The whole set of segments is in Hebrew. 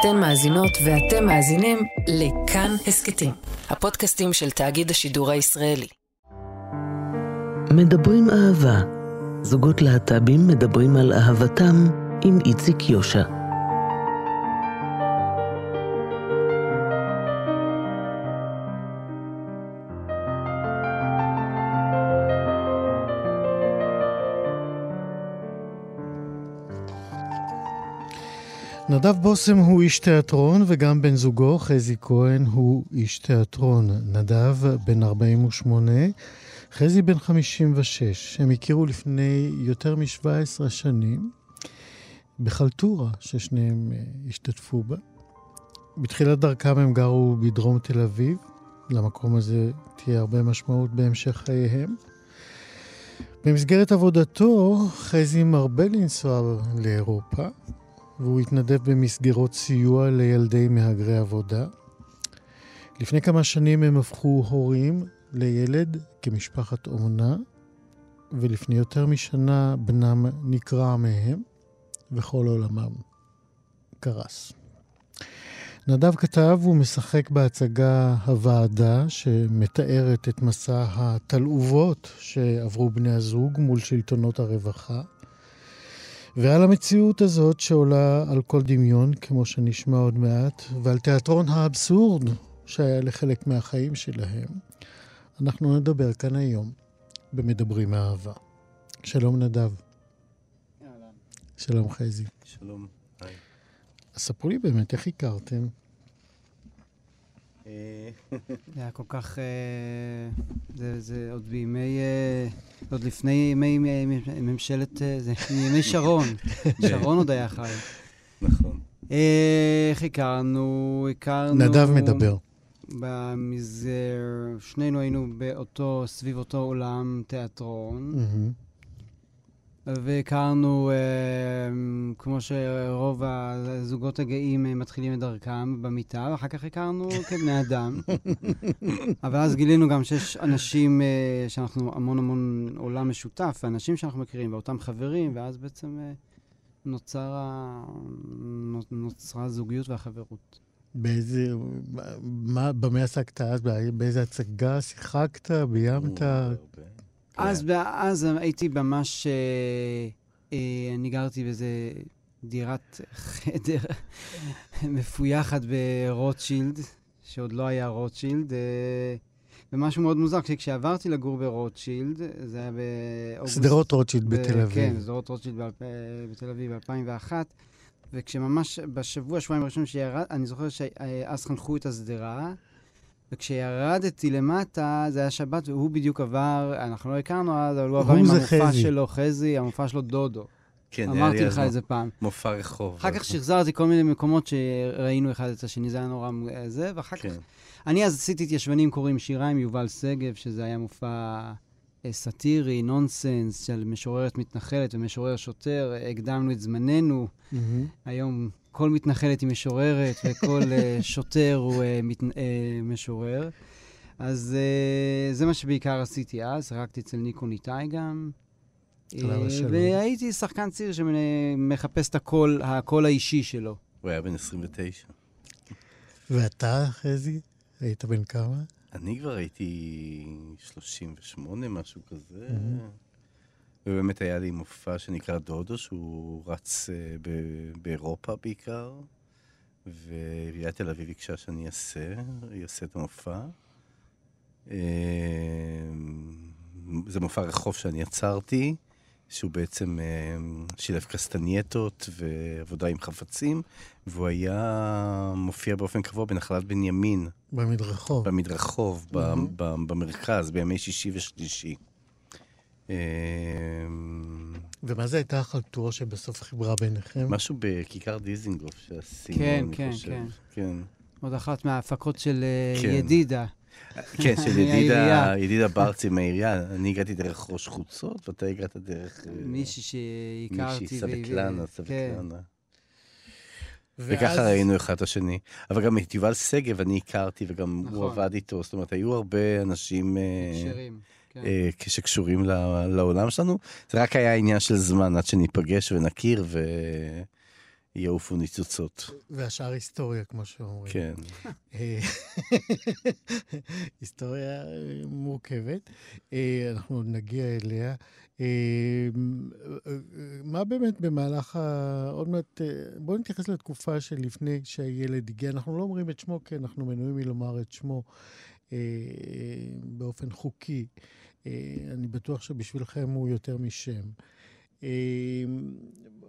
אתן מאזינות ואתם מאזינים לכאן הסכתים, הפודקאסטים של תאגיד השידור הישראלי. מדברים אהבה. זוגות להט"בים מדברים על אהבתם עם איציק יושע. נדב בושם הוא איש תיאטרון, וגם בן זוגו, חזי כהן, הוא איש תיאטרון. נדב, בן 48, חזי בן 56. הם הכירו לפני יותר מ-17 שנים בחלטורה, ששניהם אה, השתתפו בה. בתחילת דרכם הם גרו בדרום תל אביב. למקום הזה תהיה הרבה משמעות בהמשך חייהם. במסגרת עבודתו, חזי מרבה לנסוע לאירופה, והוא התנדב במסגרות סיוע לילדי מהגרי עבודה. לפני כמה שנים הם הפכו הורים לילד כמשפחת אומנה, ולפני יותר משנה בנם נקרע מהם, וכל עולמם קרס. נדב כתב ומשחק בהצגה הוועדה, שמתארת את מסע התלעובות שעברו בני הזוג מול שלטונות הרווחה. ועל המציאות הזאת שעולה על כל דמיון, כמו שנשמע עוד מעט, ועל תיאטרון האבסורד שהיה לחלק מהחיים שלהם, אנחנו נדבר כאן היום במדברים אהבה. שלום נדב. שלום חזי. שלום, היי. אז ספרו לי באמת, איך הכרתם? אה, זה היה כל כך... אה, זה, זה עוד בימי... אה, עוד לפני ימי ממשלת... זה מימי שרון. שרון עוד היה חי. נכון. איך הכרנו? הכרנו... נדב מדבר. במסגר... שנינו היינו באותו... סביב אותו עולם תיאטרון. מהמם. והכרנו, אה, כמו שרוב הזוגות הגאים אה, מתחילים את דרכם במיטה, ואחר כך הכרנו כבני אדם. אבל אז גילינו גם שיש אנשים אה, שאנחנו המון המון עולם משותף, ואנשים שאנחנו מכירים, ואותם חברים, ואז בעצם אה, נוצר ה... נו- נוצרה הזוגיות והחברות. באיזה... מה, במה עסקת אז? באיזה הצגה שיחקת? ביימת? הרבה. אז, כן. ב- אז הייתי ממש, אה, אה, אני גרתי באיזה דירת חדר מפויחת ברוטשילד, שעוד לא היה רוטשילד, אה, ומשהו מאוד מוזר, כש- כשעברתי לגור ברוטשילד, זה היה באוגוסט... שדרות רוטשילד ב- בתל אביב. כן, שדרות רוטשילד באלפ- בתל אביב ב-2001, וכשממש בשבוע, שבועיים הראשונים שירד, אני זוכר שאז חנכו את השדרה, וכשירדתי למטה, זה היה שבת, והוא בדיוק עבר, אנחנו לא הכרנו אז, אבל הוא עבר הוא עם המופע חזי. שלו, חזי, המופע שלו דודו. כן, היה אמרתי לך אז את זה פעם. מופע רחוב. אחר כך שחזרתי כל מיני מקומות שראינו אחד את השני, זה היה נורא אה, זה, ואחר כך... כן. אני אז עשיתי התיישבנים קוראים שירה עם יובל שגב, שזה היה מופע סאטירי, נונסנס, של משוררת מתנחלת ומשורר שוטר. הקדמנו את זמננו. מהמם. היום כל מתנחלת היא משוררת, וכל אה, שוטר הוא אה, מת, אה, משורר. אז אה, זה מה שבעיקר עשיתי אז, שיחקתי אצל ניקו ניטאי גם. אה. והייתי שחקן צעיר שמחפש את הקול, הקול האישי שלו. הוא היה בן 29. ואתה, חזי? היית בן כמה? אני כבר הייתי 38, משהו כזה. מהמם. ובאמת היה לי מופע שנקרא דודו, שהוא רץ אה, ב- באירופה בעיקר, ועיריית תל אביב ביקשה שאני אעשה, אעשה את המופע. אה, זה מופע רחוב שאני יצרתי, שהוא בעצם אה, שילב קסטנייטות ועבודה עם חפצים, והוא היה מופיע באופן קבוע בנחלת בנימין, במדרחוב. במדרחוב, ב- מהמם. ב- במרכז, בימי שישי ושלישי. אה, ומה זה הייתה החלטורה שבסוף חיברה ביניכם? משהו בכיכר דיזינגוף שעשינו, כן, אני כן, חושב. כן. כן. עוד אחת מההפקות של אה, כן. ידידה. כן, של. ידידה, ברצי מהעירייה. אני הגעתי דרך ראש חוצות, ואתה הגעת דרך... אה, מישהי שהכרתי. מישהי, והיא- סבקלנה, כן. וככה ראינו אחד את השני. אבל גם את יובל שגב אני הכרתי, וגם הוא נכון. עבד איתו. זאת אומרת, היו הרבה אנשים אה. כן. אה, שקשורים לעולם שלנו. זה רק היה עניין של זמן עד שניפגש ונכיר, יעופו ניצוצות. והשאר היסטוריה, כמו שאומרים. כן. אה, היסטוריה אה, מורכבת, אה, אנחנו עוד נגיע אליה. מה באמת במהלך ה... עוד מעט, בואו נתייחס לתקופה שלפני שהילד הגיע. אנחנו לא אומרים את שמו, כי אנחנו מנועים מלומר את שמו באופן חוקי. אני בטוח שבשבילכם הוא יותר משם.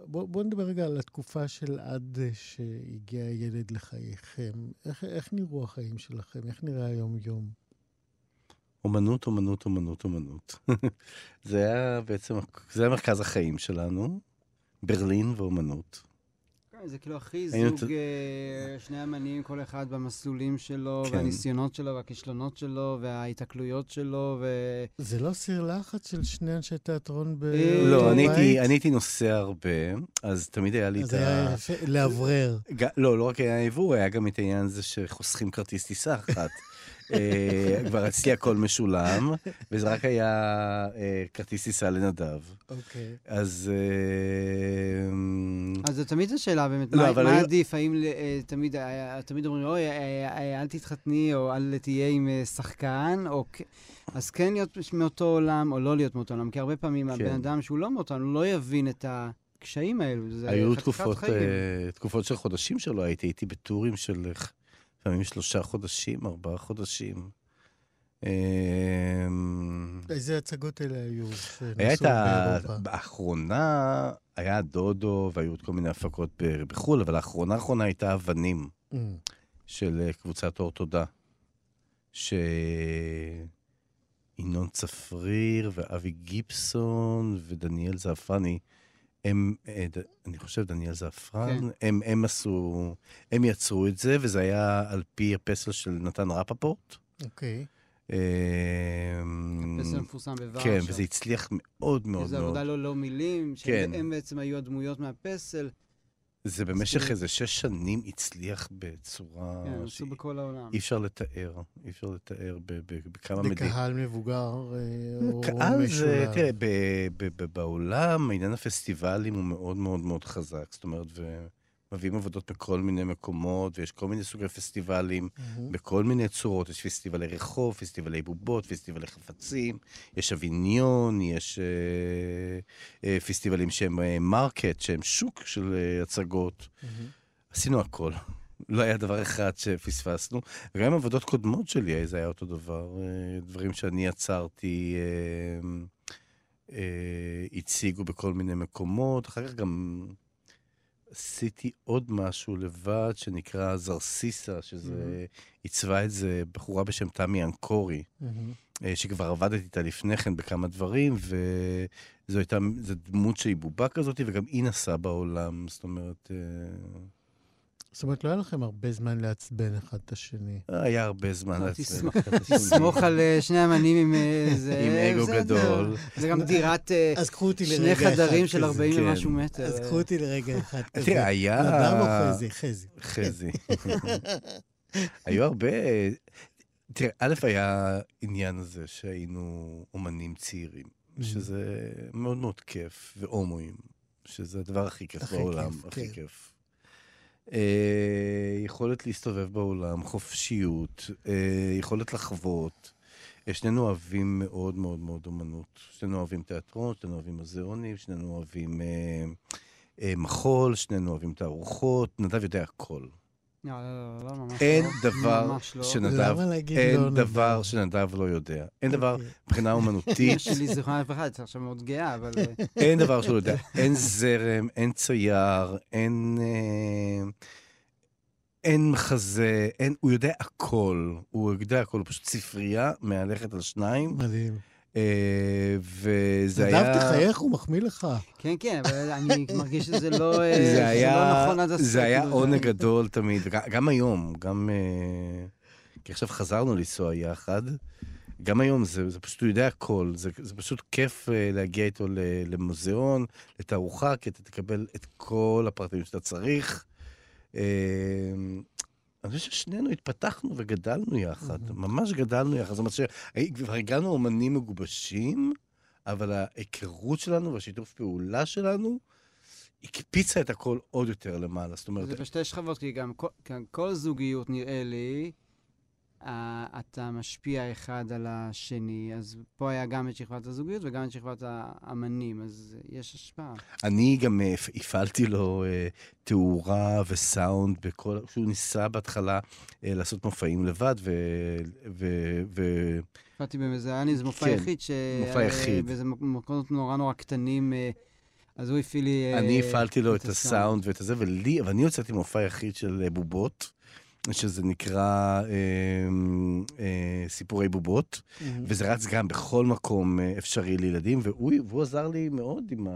בואו בוא נדבר רגע על התקופה של עד שהגיע הילד לחייכם. איך, איך נראו החיים שלכם? איך נראה היום-יום? אומנות, אומנות, אומנות, אומנות. זה היה בעצם, זה היה מרכז החיים שלנו, ברלין ואומנות. כן, זה כאילו הכי זוג, ת... אה, שני אמנים, כל אחד במסלולים שלו, כן. והניסיונות שלו, והכישלונות שלו, וההיתקלויות שלו, ו... זה לא סיר לחץ של שני אנשי תיאטרון באותו בית? לא, אני הייתי, אני הייי נוסע הרבה, אז תמיד היה לי את ה... אז היה יפה לאוורר. לא, לא רק היה עיוור, היה גם את העניין הזה שחוסכים כרטיס טיסה אחת. אה, כבר אצלי הכל משולם, וזה רק היה אה, כרטיס טיסה לנדב. אוקיי. אז... אה, אז זו תמיד השאלה באמת, לא, מה עדיף? האם תמיד תמיד אומרים, אוי, אל תתחתני, או אל תהיה עם שחקן, או... אז כן להיות מאותו עולם, או לא להיות מאותו עולם, כי הרבה פעמים כן. הבן אדם שהוא לא מאותו עולם, לא יבין את ה... הקשיים האלו, זה היו תקופות, תקופות של חודשים שלא הייתי, הייתי בטורים של לפעמים שלושה חודשים, ארבעה חודשים. אמ, איזה הצגות אלה היו היה את ה... באחרונה היה דודו והיו עוד כל מיני הפקות בחו"ל, אבל האחרונה האחרונה הייתה אבנים mm. של אה, קבוצת אור תודה. שינון צפריר ואבי גיבסון ודניאל זעפרני הם, אה, אני חושב, דניאל זעפרן, כן. הם, הם עשו, הם יצרו את זה, וזה היה על פי הפסל של נתן רפפורט. אוקיי. אמ, הפסל מפורסם בוורשה. כן, וזה הצליח מאוד מאוד מאוד. זו עבודה לא, לא מילים, שהם כן. בעצם היו הדמויות מהפסל. זה במשך איזה שש שנים הצליח בצורה... כן, עשו בכל העולם. אי אפשר לתאר, אי אפשר לתאר בכמה מדינות. בקהל מבוגר אה, או משולב. קהל זה, תראה, בעולם עניין הפסטיבלים הוא מאוד מאוד מאוד חזק. זאת אומרת, מביאים עבודות בכל מיני מקומות, ויש כל מיני סוגי פסטיבלים, mm-hmm. בכל מיני צורות. יש פסטיבלי רחוב, פסטיבלי בובות, פסטיבלי חפצים, יש אביניון, יש אה, אה, פסטיבלים שהם אה, market, שהם שוק של אה, הצגות. Mm-hmm. עשינו הכל. לא היה דבר אחד שפספסנו. וגם עבודות קודמות שלי, זה היה אותו דבר. אה, דברים שאני יצרתי, אה, אה, הציגו בכל מיני מקומות. אחר כך גם... עשיתי עוד משהו לבד שנקרא זרסיסה, שזה. עיצבה את זה בחורה בשם תמי אנקורי, mm-hmm. שכבר עבדתי איתה לפני כן בכמה דברים, וזו הייתה, זו דמות שהיא בובה כזאת, וגם היא נסעה בעולם, זאת אומרת... אה, זאת אומרת, לא היה לכם הרבה זמן לעצבן אחד את השני. היה הרבה זמן לעצבן אחד את השני. תסמוך על אה, שני אמנים עם איזה... עם אגו גדול. זה גם דירת אה, שני חדרים של 40 כן. ומשהו מטר. אז קחו אותי לרגע אחד כזה. תראה, היה... נדב או חזי? חזי. חזי. היו הרבה... תראה, א', היה עניין הזה שהיינו אומנים צעירים, mm. שזה מאוד מאוד כיף, והומואים, שזה הדבר הכי כיף בעולם, הכי כן. כיף. אה, יכולת להסתובב בעולם, חופשיות, אה, יכולת לחוות. אה, שנינו אוהבים מאוד מאוד מאוד אומנות. שנינו אוהבים תיאטרון, שנינו אוהבים מוזיאונים, שנינו אוהבים אה, אה, מחול, שנינו אוהבים תערוכות. נדב יודע הכל. לא, לא, לא, לא, ממש לא. אין דבר שנדב, אין דבר שנדב לא יודע. אין דבר אוקיי. מבחינה אומנותית. אמא שלי זיכרונה לברכה, הייתה עכשיו מאוד גאה, אבל... אין דבר שהוא לא יודע. אין זרם, אין צייר, אין... אין מחזה, אין, הוא יודע הכל, הוא יודע הכל, הוא פשוט ספרייה מהלכת על שניים. מדהים. אה, וזה היה... נדב, תחייך, הוא מחמיא לך. כן, כן, אבל אני מרגיש שזה לא, אה, לא נכון עד הסוף. זה היה עונג גדול תמיד, גם היום, גם... אה, כי עכשיו חזרנו לנסוע יחד. גם היום זה, זה פשוט, הוא יודע הכל, זה, זה פשוט כיף להגיע איתו למוזיאון, לתערוכה, כי אתה תקבל את כל הפרטים שאתה צריך. אני חושב ששנינו התפתחנו וגדלנו יחד. ממש גדלנו יחד. זאת אומרת שכבר הגענו אומנים מגובשים, אבל ההיכרות שלנו והשיתוף פעולה שלנו הקפיצה את הכל עוד יותר למעלה. זאת אומרת, זה בשתי שכבות, כי גם כל, גם כל זוגיות, נראה לי, אתה משפיע אחד על השני. אז פה היה גם את שכבת הזוגיות וגם את שכבת האמנים, אז יש השפעה. אני גם אה, הפעלתי לו אה, תאורה וסאונד בכל... שהוא ניסה בהתחלה אה, לעשות מופעים לבד, ו... ו, ו הופעתי במזייני, זה מופע כן, יחיד, ש... מופע יחיד. באיזה מקומות נורא נורא קטנים, אה, אז הוא הפעיל לי... אה, אני הפעלתי לו את הסאונד. ואת הזה, ולי, אבל אני הוצאתי מופע יחיד של אה, בובות, שזה נקרא אה, אה, סיפורי בובות, וזה רץ גם בכל מקום אה, אפשרי לילדים, והוא, והוא עזר לי מאוד עם ה...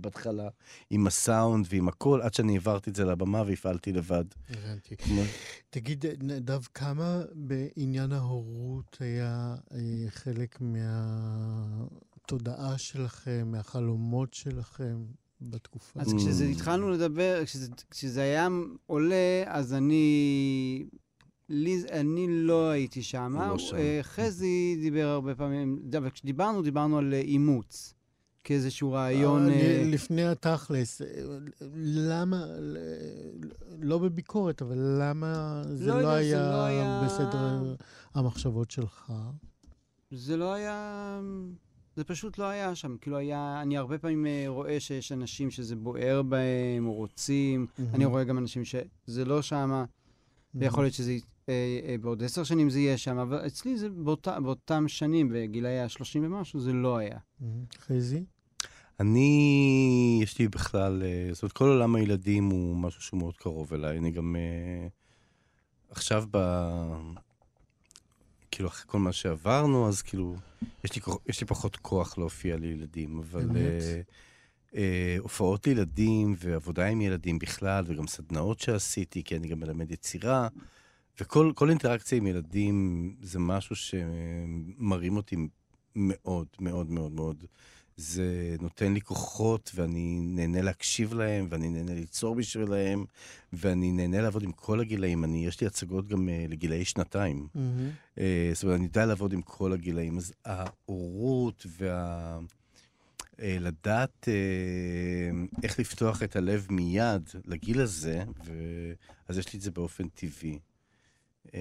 בהתחלה, עם הסאונד ועם הכל, עד שאני העברתי את זה לבמה והפעלתי לבד. הבנתי. כמו- תגיד, נדב, כמה בעניין ההורות היה אה, חלק מהתודעה שלכם, מהחלומות שלכם בתקופה אז? כשזה Mm. התחלנו לדבר, כשזה, כשזה היה עולה, אז אני... לי, אני לא הייתי שם. לא שם. חזי דיבר הרבה פעמים, אבל כשדיברנו, דיברנו על אה, אימוץ. כאיזשהו רעיון... אה, אה, לפני התכלס, אה, למה, לא בביקורת, אבל למה זה לא לא זה לא היה- בסדר המחשבות שלך? זה לא היה... זה פשוט לא היה שם. כאילו היה... אני הרבה פעמים אה, רואה שיש אנשים שזה בוער בהם, או רוצים. אני רואה גם אנשים שזה לא שם, ויכול להיות שזה... אה, אה, בעוד עשר שנים זה יהיה שם, אבל אצלי זה באותה, באותם שנים, בגילאי ה-30 ומשהו, זה לא היה. חזי? אני, יש לי בכלל, אה, זאת אומרת, כל עולם הילדים הוא משהו שהוא מאוד קרוב אליי. אני גם אה, עכשיו ב... כאילו, אחרי כל מה שעברנו, אז כאילו, יש לי, יש לי פחות כוח להופיע לילדים, אבל... באמת? אה, אה, הופעות לילדים ועבודה עם ילדים בכלל, וגם סדנאות שעשיתי, כי אני גם מלמד יצירה, וכל כל אינטראקציה עם ילדים זה משהו שמרים אותי מאוד, מאוד, מאוד, מאוד. זה נותן לי כוחות, ואני נהנה להקשיב להם, ואני נהנה ליצור בשבילם, ואני נהנה לעבוד עם כל הגילאים. אני, יש לי הצגות גם uh, לגילאי שנתיים. מהמם. אה, זאת אומרת, אני יודע לעבוד עם כל הגילאים. אז ההורות וה... אה, לדעת אה, איך לפתוח את הלב מיד לגיל הזה, ו... אז יש לי את זה באופן טבעי. אה,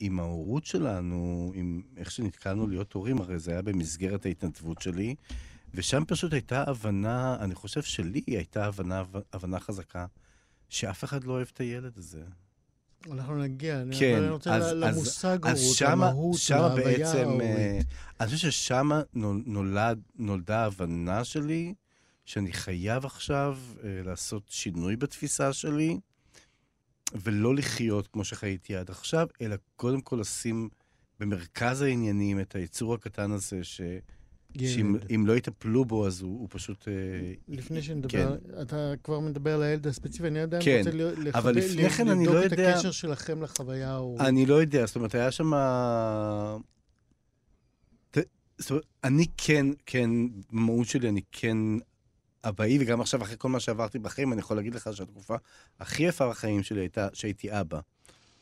עם ההורות שלנו, עם איך שנתקלנו להיות הורים, הרי זה היה במסגרת ההתנדבות שלי, ושם פשוט הייתה הבנה, אני חושב שלי הייתה הבנה, הבנה חזקה, שאף אחד לא אוהב את הילד הזה. אנחנו נגיע, כן, אני רוצה אז- למושג אז הורות, שמה, למהות, שמה להוויה בעצם, ההורית. אה, אני חושב נול- נולד, נולדה ההבנה שלי שאני חייב עכשיו אה, לעשות שינוי בתפיסה שלי, ולא לחיות כמו שחייתי עד עכשיו, אלא קודם כל לשים במרכז העניינים את היצור הקטן הזה, ש... שאם ילד. לא יטפלו בו, אז הוא, הוא פשוט... אה, לפני שנדבר, אתה כבר מדבר על הילד הספציפי, אני עדיין כן, רוצה לחבר- אבל לפני ל- כן אני לא לבדוק את יודע- הקשר שלכם לחוויה ההורית. אני לא יודע, זאת אומרת, היה שם... זאת אומרת, אני כן, כן, במהות שלי אני כן אבאי, וגם עכשיו, אחרי כל מה שעברתי בחיים, אני יכול להגיד לך שהתקופה הכי יפה בחיים שלי הייתה שהייתי אבא.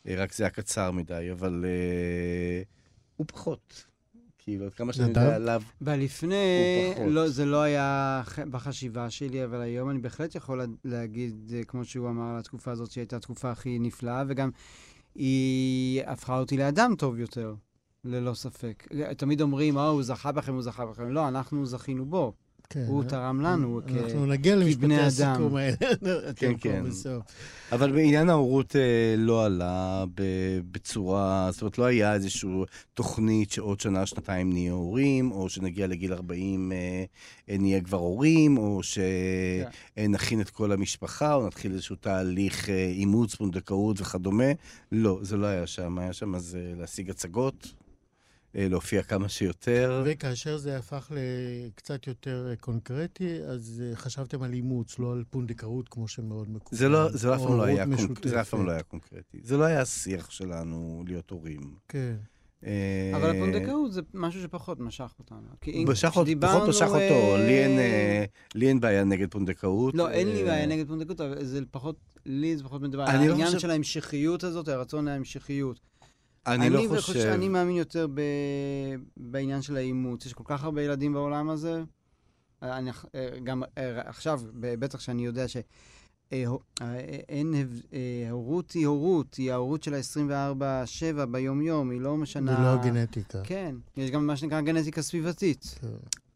אה, רק זה היה קצר מדי, אבל אה, הוא פחות. כאילו, עד כמה שאני נדב? יודע עליו. הוא פחות. לא, זה לא היה בחשיבה שלי, אבל היום אני בהחלט יכול לה- להגיד, אה, כמו שהוא אמר, על התקופה הזאת, שהיא הייתה התקופה הכי נפלאה, וגם היא הפכה אותי לאדם טוב יותר, ללא ספק. תמיד אומרים, אה, הוא זכה בכם, הוא זכה בכם. לא, אנחנו זכינו בו. כן, הוא אה? תרם לנו כ- אנחנו נגיע למשפטי כבני אדם. הסיכום האלה. כן, כן. אבל בעניין ההורות אה, לא עלה בצורה, זאת אומרת, לא היה איזושהי תוכנית שעוד שנה, שנתיים נהיה הורים, או שנגיע לגיל 40 אה, נהיה כבר הורים, או שנכין את כל המשפחה, או נתחיל איזשהו תהליך אימוץ, פונדקאות וכדומה. לא, זה לא היה שם. היה שם אז להשיג הצגות, להופיע כמה שיותר. וכאשר זה הפך לקצת יותר אה, קונקרטי, אז אה, חשבתם על אימוץ, לא על פונדקאות, כמו שמאוד מקובל. זה לא, זה אף פעם לא היה, קונק... משותפת. זה אף פעם לא היה קונקרטי. זה לא היה השיח שלנו להיות הורים. כן. אה, אבל הפונדקאות זה משהו שפחות משך אותנו. כי אם משך אותו, פחות משך אותו. אה, לי אין, אה, בעיה נגד פונדקאות. לא, אין לי אה, בעיה נגד פונדקאות, אבל זה פחות, לי זה פחות מדבר. לא העניין של ההמשכיות הזאת, הרצון להמשכיות. אני לא וחושב- חושב... אני מאמין יותר ב... בעניין של האימוץ. יש כל כך הרבה ילדים בעולם הזה, אני, אה, גם אה, עכשיו, בטח שאני יודע ש... אה, אין, הורות היא הורות, היא ההורות של ה-24-7 ביום-יום, היא לא משנה... זה לא הגנטיקה. כן, יש גם מה שנקרא גנטיקה סביבתית. כן.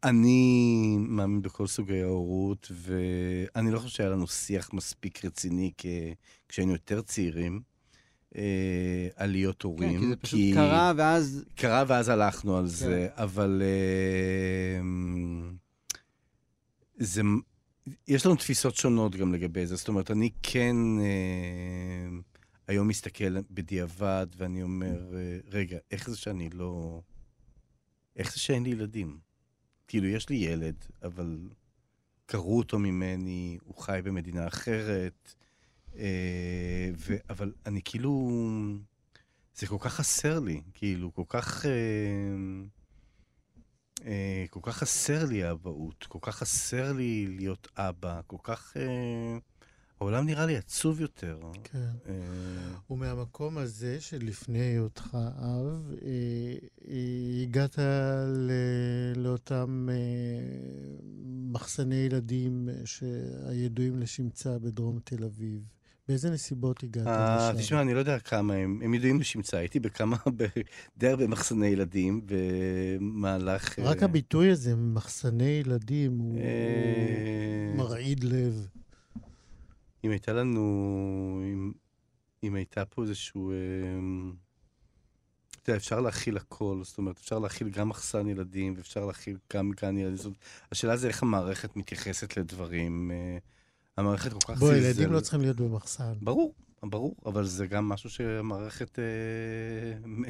אני מאמין בכל סוגי ההורות, ואני לא חושב שהיה לנו שיח מספיק רציני כשהיינו יותר צעירים. אה, על להיות הורים. כן, כי זה פשוט כי... קרה ואז... קרה ואז הלכנו על כן. זה, אבל אה, זה... יש לנו תפיסות שונות גם לגבי זה. זאת אומרת, אני כן אה, היום מסתכל בדיעבד ואני אומר, אה, רגע, איך זה שאני לא... איך זה שאין לי ילדים? כאילו, יש לי ילד, אבל קרו אותו ממני, הוא חי במדינה אחרת, ו... אבל אני כאילו... זה כל כך חסר לי, כאילו, כל כך... אה, אה, כל כך חסר לי האבהות, כל כך חסר לי להיות אבא, כל כך... אה, העולם נראה לי עצוב יותר. כן. אה... ומהמקום הזה שלפני היותך אב, אה, אה, הגעת ל... לאותם אה, מחסני ילדים שהידועים לשמצה בדרום תל אביב. באיזה נסיבות הגעת אה, לשם? תשמע, אני לא יודע כמה הם, הם ידועים לשמצה. הייתי בכמה, די הרבה מחסני ילדים במהלך... רק uh... הביטוי הזה, מחסני ילדים, הוא uh... מרעיד לב. אם הייתה לנו... אם, אם הייתה פה איזשהו... אתה יודע, אפשר להכיל הכל, זאת אומרת, אפשר להכיל גם מחסן ילדים, ואפשר להכיל גם גן ילדים. השאלה זה איך המערכת מתייחסת לדברים. Uh, המערכת כל כך זלזל. בואי, ילדים לא צריכים להיות במחסן. ברור, ברור, אבל זה גם משהו שהמערכת אה,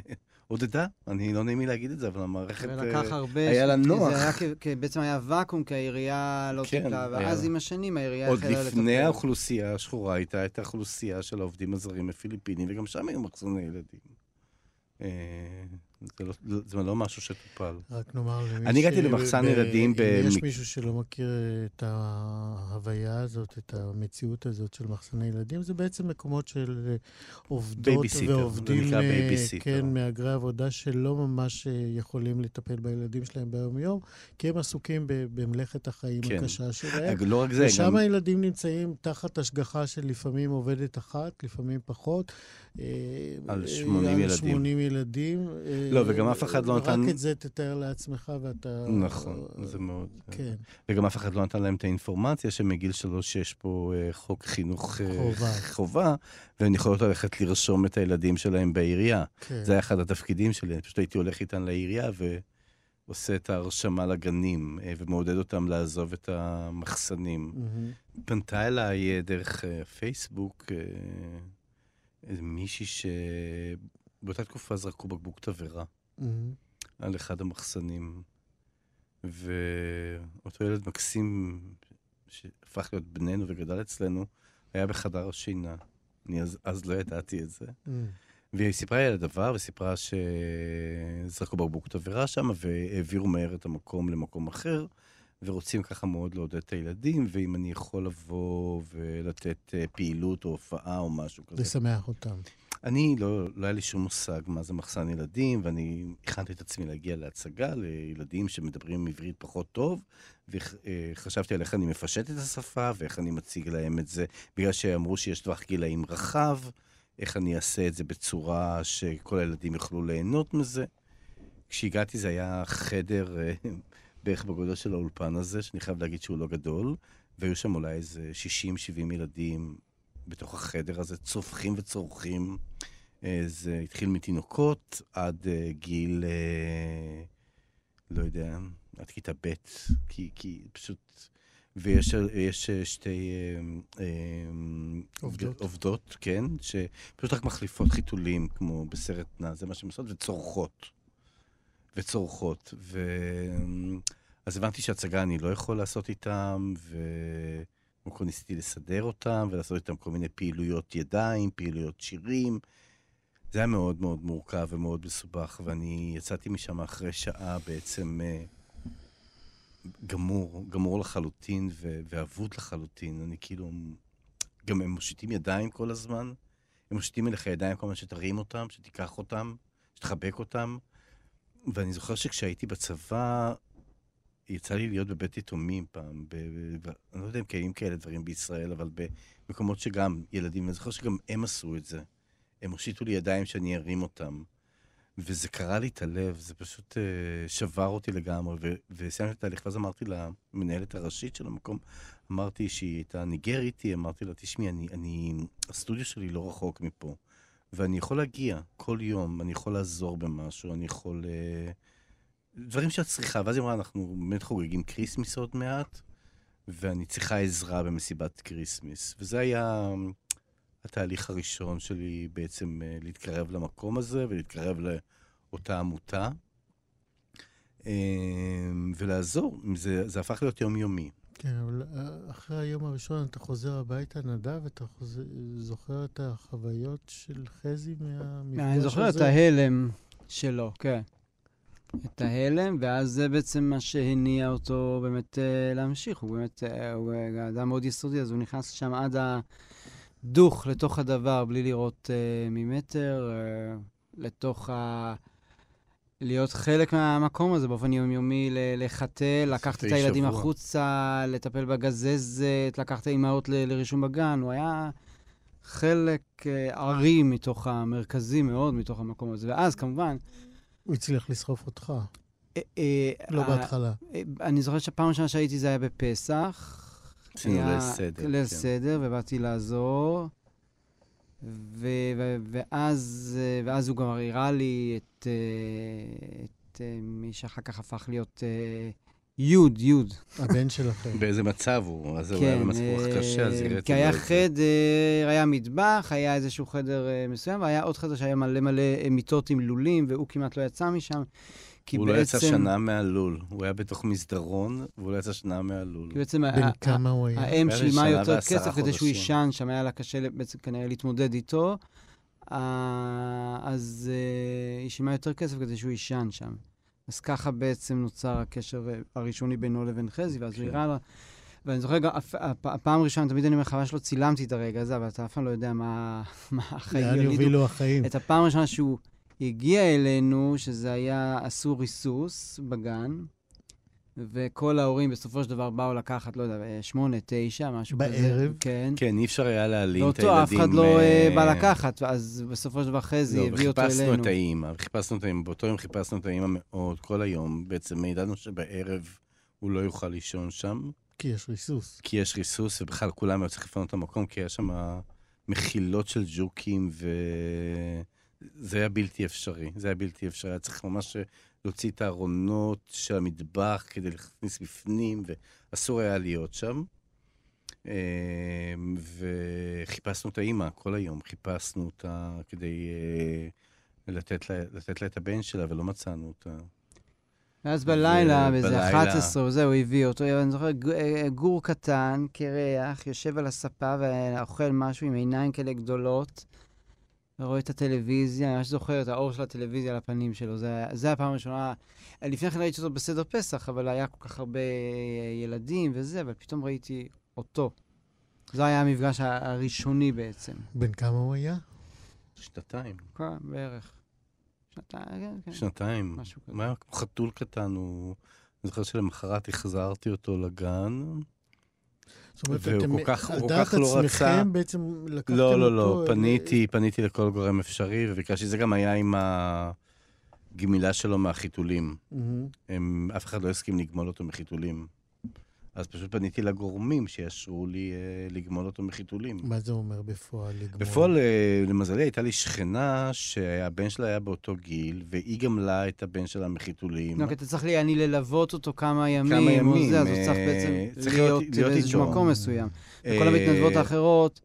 עודדה. אני לא נעים לי להגיד את זה, אבל המערכת, אה, הרבה, היה לה נוח. זה היה, כי בעצם היה ואקום, כי העירייה לא כן, טיפלה, ואז עם השנים העירייה החלה לטפל. עוד לפני האוכלוסייה השחורה הייתה את האוכלוסייה של העובדים הזרים הפיליפינים, וגם שם היו מחסוני ילדים. אה, זה לא, זה לא משהו שטופל. רק נאמר למי אני הגעתי למחסן ילדים ב... אם יש מישהו שלא מכיר את ההוויה הזאת, את המציאות הזאת של מחסני ילדים, זה בעצם מקומות של עובדות ועובדים, זה נקרא בייביסיטר. כן, מהגרי עבודה שלא ממש יכולים לטפל בילדים שלהם ביום-יום, כי הם עסוקים במלאכת החיים כן. הקשה שלהם. לא רק זה, ושם גם... הילדים נמצאים תחת השגחה של לפעמים עובדת אחת, לפעמים פחות. אה, על 80 על ילדים. 80 ילדים. לא, וגם אף אחד לא נתן... רק את זה תתאר לעצמך ואתה... נכון, זה מאוד... כן. וגם אף אחד לא נתן להם את האינפורמציה שמגיל שלוש יש פה אה, חוק חינוך אה, חובה. והן יכולות ללכת לרשום את הילדים שלהם בעירייה. כן. זה היה אחד התפקידים שלי, אני פשוט הייתי הולך איתן לעירייה ועושה את ההרשמה לגנים, ומעודד אותם לעזוב את המחסנים. Mm-hmm. פנתה אליי דרך פייסבוק. איזה מישהי שבאותה תקופה זרקו בקבוק תבערה mm-hmm. על אחד המחסנים. ואותו ילד מקסים, שהפך להיות בננו וגדל אצלנו, היה בחדר השינה. אני אז, אז לא ידעתי את זה. Mm. והיא סיפרה לי על הדבר, וסיפרה שזרקו בקבוק תבערה שם, והעבירו מהר את המקום למקום אחר. ורוצים ככה מאוד לעודד את הילדים, ואם אני יכול לבוא ולתת אה, פעילות או הופעה או משהו כזה. לשמח אותם. אני, לא, לא היה לי שום מושג מה זה מחסן ילדים, ואני הכנתי את עצמי להגיע להצגה לילדים שמדברים עברית פחות טוב, וחשבתי על איך אני מפשט את השפה ואיך אני מציג להם את זה, בגלל שאמרו שיש טווח גילאים רחב, איך אני אעשה את זה בצורה שכל הילדים יוכלו ליהנות מזה. כשהגעתי זה היה חדר אה, בערך בגודל של האולפן הזה, שאני חייב להגיד שהוא לא גדול, והיו שם אולי איזה 60-70 ילדים בתוך החדר הזה, צווחים וצורכים. אה, זה התחיל מתינוקות עד uh, גיל, uh, לא יודע, עד כיתה ב', כי, כי פשוט... ויש יש שתי עובדות. עובדות, כן, שפשוט רק מחליפות חיתולים, כמו בסרט נע, זה מה שהן עושות, וצורכות. וצורכות. ו... אז הבנתי שהצגה אני לא יכול לעשות איתם, וקודם כל ניסיתי לסדר אותם ולעשות איתם כל מיני פעילויות ידיים, פעילויות שירים. זה היה מאוד מאוד מורכב ומאוד מסובך, ואני יצאתי משם אחרי שעה בעצם אה, גמור, גמור לחלוטין ואבוד לחלוטין. אני כאילו, גם הם מושיטים ידיים כל הזמן. הם מושיטים אליך ידיים כל הזמן שתרים אותם, שתיקח אותם, שתחבק אותם. ואני זוכר שכשהייתי בצבא, יצא לי להיות בבית יתומים פעם, ב, ב, אני לא יודע אם קיימים כאלה דברים בישראל, אבל במקומות שגם ילדים, אני זוכר שגם הם עשו את זה. הם הושיטו לי ידיים שאני ארים אותם. וזה קרע לי את הלב, זה פשוט uh, שבר אותי לגמרי, וסיימתי את התהליך, ואז אמרתי למנהלת הראשית של המקום, אמרתי שהיא הייתה ניגרית, אמרתי לה, תשמעי, אני, אני, הסטודיו שלי לא רחוק מפה, ואני יכול להגיע כל יום, אני יכול לעזור במשהו, אני יכול... Uh, דברים שאת צריכה, ואז היא אמרה, אנחנו באמת חוגגים Christmas עוד מעט, ואני צריכה עזרה במסיבת Christmas. וזה היה התהליך הראשון שלי בעצם אה, להתקרב למקום הזה ולהתקרב לאותה עמותה. אה, ולעזור, זה, זה הפך להיות יומיומי. כן, אבל אה, אחרי היום הראשון אתה חוזר הביתה, נדב, אתה חוזר, זוכר את החוויות של חזי מהמפגש הזה? אני זוכר את ההלם שלו, כן. את ההלם, ואז זה בעצם מה שהניע אותו באמת uh, להמשיך. הוא באמת, uh, הוא אדם מאוד יסודי, אז הוא נכנס שם עד הדוך לתוך הדבר, בלי לראות uh, ממטר, uh, לתוך ה... להיות חלק מהמקום הזה באופן יומיומי, לחטא, לקחת את הילדים שבוע. החוצה, לטפל בגזזת, לקחת את האימהות לרישום בגן. הוא היה חלק ארי מתוך המרכזי מאוד מתוך המקום הזה. ואז, כמובן, הוא הצליח לסחוף אותך. אה, אה, לא בהתחלה. אה, אני זוכר שהפעם הראשונה שהייתי זה היה בפסח. עשינו ליל סדר. ליל כן. סדר, ובאתי לעזור. ואז, ואז הוא גם הראה לי את, את מי שאחר כך הפך להיות יוד, יוד. הבן שלכם. באיזה מצב הוא? אז הוא היה כן, במצב רוח קשה, אז הראיתי לו כי היה חדר, היה מטבח, היה איזשהו חדר אה, מסוים, והיה עוד חדר שהיה מלא מלא אה, מיטות עם לולים, והוא כמעט לא יצא משם. כי הוא בעצם... לא יצא שנה מהלול. הוא היה בתוך מסדרון, והוא לא יצא שנה מהלול. כי בעצם... בן כמה הוא היה? האם שילמה יותר כסף כדי שהוא יישן, שם היה לה קשה בעצם כנראה להתמודד איתו. אז היא שילמה יותר כסף כדי שהוא יישן שם. אז ככה בעצם נוצר הקשר הראשוני בינו לבין חזי, ואז הוא כן. הראה לה... ואני זוכר גם, הפעם הראשונה, תמיד אני אומר לך, ממש לא צילמתי את הרגע הזה, אבל אתה אף פעם לא יודע מה, החיים יולידו. לאן יובילו החיים. את הפעם הראשונה שהוא הגיע אלינו, שזה היה אסור ריסוס בגן, וכל ההורים בסופו של דבר באו לקחת, לא יודע, שמונה, תשע, משהו בערב. כזה. בערב? כן. כן, אי אפשר היה להעלים את הילדים. ואותו אף אחד לא uh... בא לקחת, אז בסופו של דבר חזי לא, הביא אותו אלינו. לא, וחיפשנו את האימא, חיפשנו את האימא, באותו יום חיפשנו את האימא מאוד, כל היום. בעצם ידענו שבערב הוא לא יוכל לישון שם. כי יש ריסוס. כי יש ריסוס, ובכלל כולם היו צריכים לפנות את המקום, כי היה שם מחילות של ג'וקים, וזה היה בלתי אפשרי. זה היה בלתי אפשרי, היה צריך ממש להוציא את הארונות של המטבח כדי להכניס בפנים, ואסור היה להיות שם. אמ, וחיפשנו את האימא כל היום, חיפשנו אותה כדי אה, לתת לה, לתת לה את הבן שלה, ולא מצאנו אותה. ואז בלילה, באיזה 11, וזהו, הוא הביא אותו. אני זוכר, אה, גור קטן, קרח, יושב על הספה ואוכל משהו עם עיניים כאלה גדולות. ורואה את הטלוויזיה, אני ממש זוכר את האור של הטלוויזיה על הפנים שלו. זה, זה הפעם הראשונה. לפני כן ראיתי אותו בסדר פסח, אבל היה כל כך הרבה ילדים וזה, אבל פתאום ראיתי אותו. זה היה המפגש הראשוני בעצם. בן כמה הוא היה? שנתיים. כן, בערך. שנתיים, כן, כן. שנתיים. משהו כזה. הוא היה חתול קטן, הוא... אני זוכר שלמחרת החזרתי אותו לגן. זאת אומרת, אתם, על דעת לא עצמכם בעצם לקחתם לא, לא, לא, אותו... לא, לא, פניתי, פניתי לכל גורם אפשרי, וביקשתי, זה גם היה עם הגמילה שלו מהחיתולים. Mm-hmm. הם, אף אחד לא הסכים לגמול אותו מחיתולים. אז פשוט פניתי לגורמים שיאשרו לי אה, לגמול אותו מחיתולים. מה זה אומר בפועל לגמול? בפועל, אה, למזלי, הייתה לי שכנה שהבן שלה היה באותו גיל, והיא גמלה את הבן שלה מחיתולים. לא, כי אתה צריך לי, אני ללוות אותו כמה ימים, כמה ימים, זה, אז הוא צריך אה, בעצם צריך להיות, להיות באיזשהו מקום מסוים. אה, וכל המתנדבות האחרות...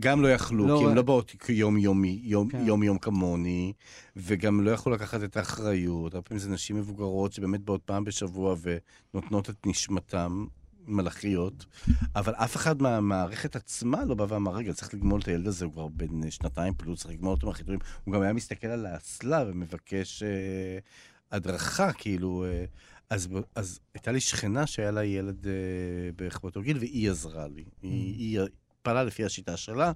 גם לא יכלו, לא, כי הם לא באות יום-יומי, יום, כן. יום-יום כמוני, וגם לא יכלו לקחת את האחריות. הרבה פעמים זה נשים מבוגרות שבאמת באות פעם בשבוע ונותנות את נשמתם, מלאכיות, אבל אף אחד מהמערכת עצמה לא בא ואמר, רגע, צריך לגמול את הילד הזה, הוא כבר בן שנתיים פלוס, צריך לגמול אותו מהחיתולים. הוא גם היה מסתכל על האסלה ומבקש אה, הדרכה, כאילו... אה, אז, אז הייתה לי שכנה שהיה לה ילד אה, בערך באותו גיל, והיא עזרה לי. Mm. היא, היא פעלה לפי השיטה שלה,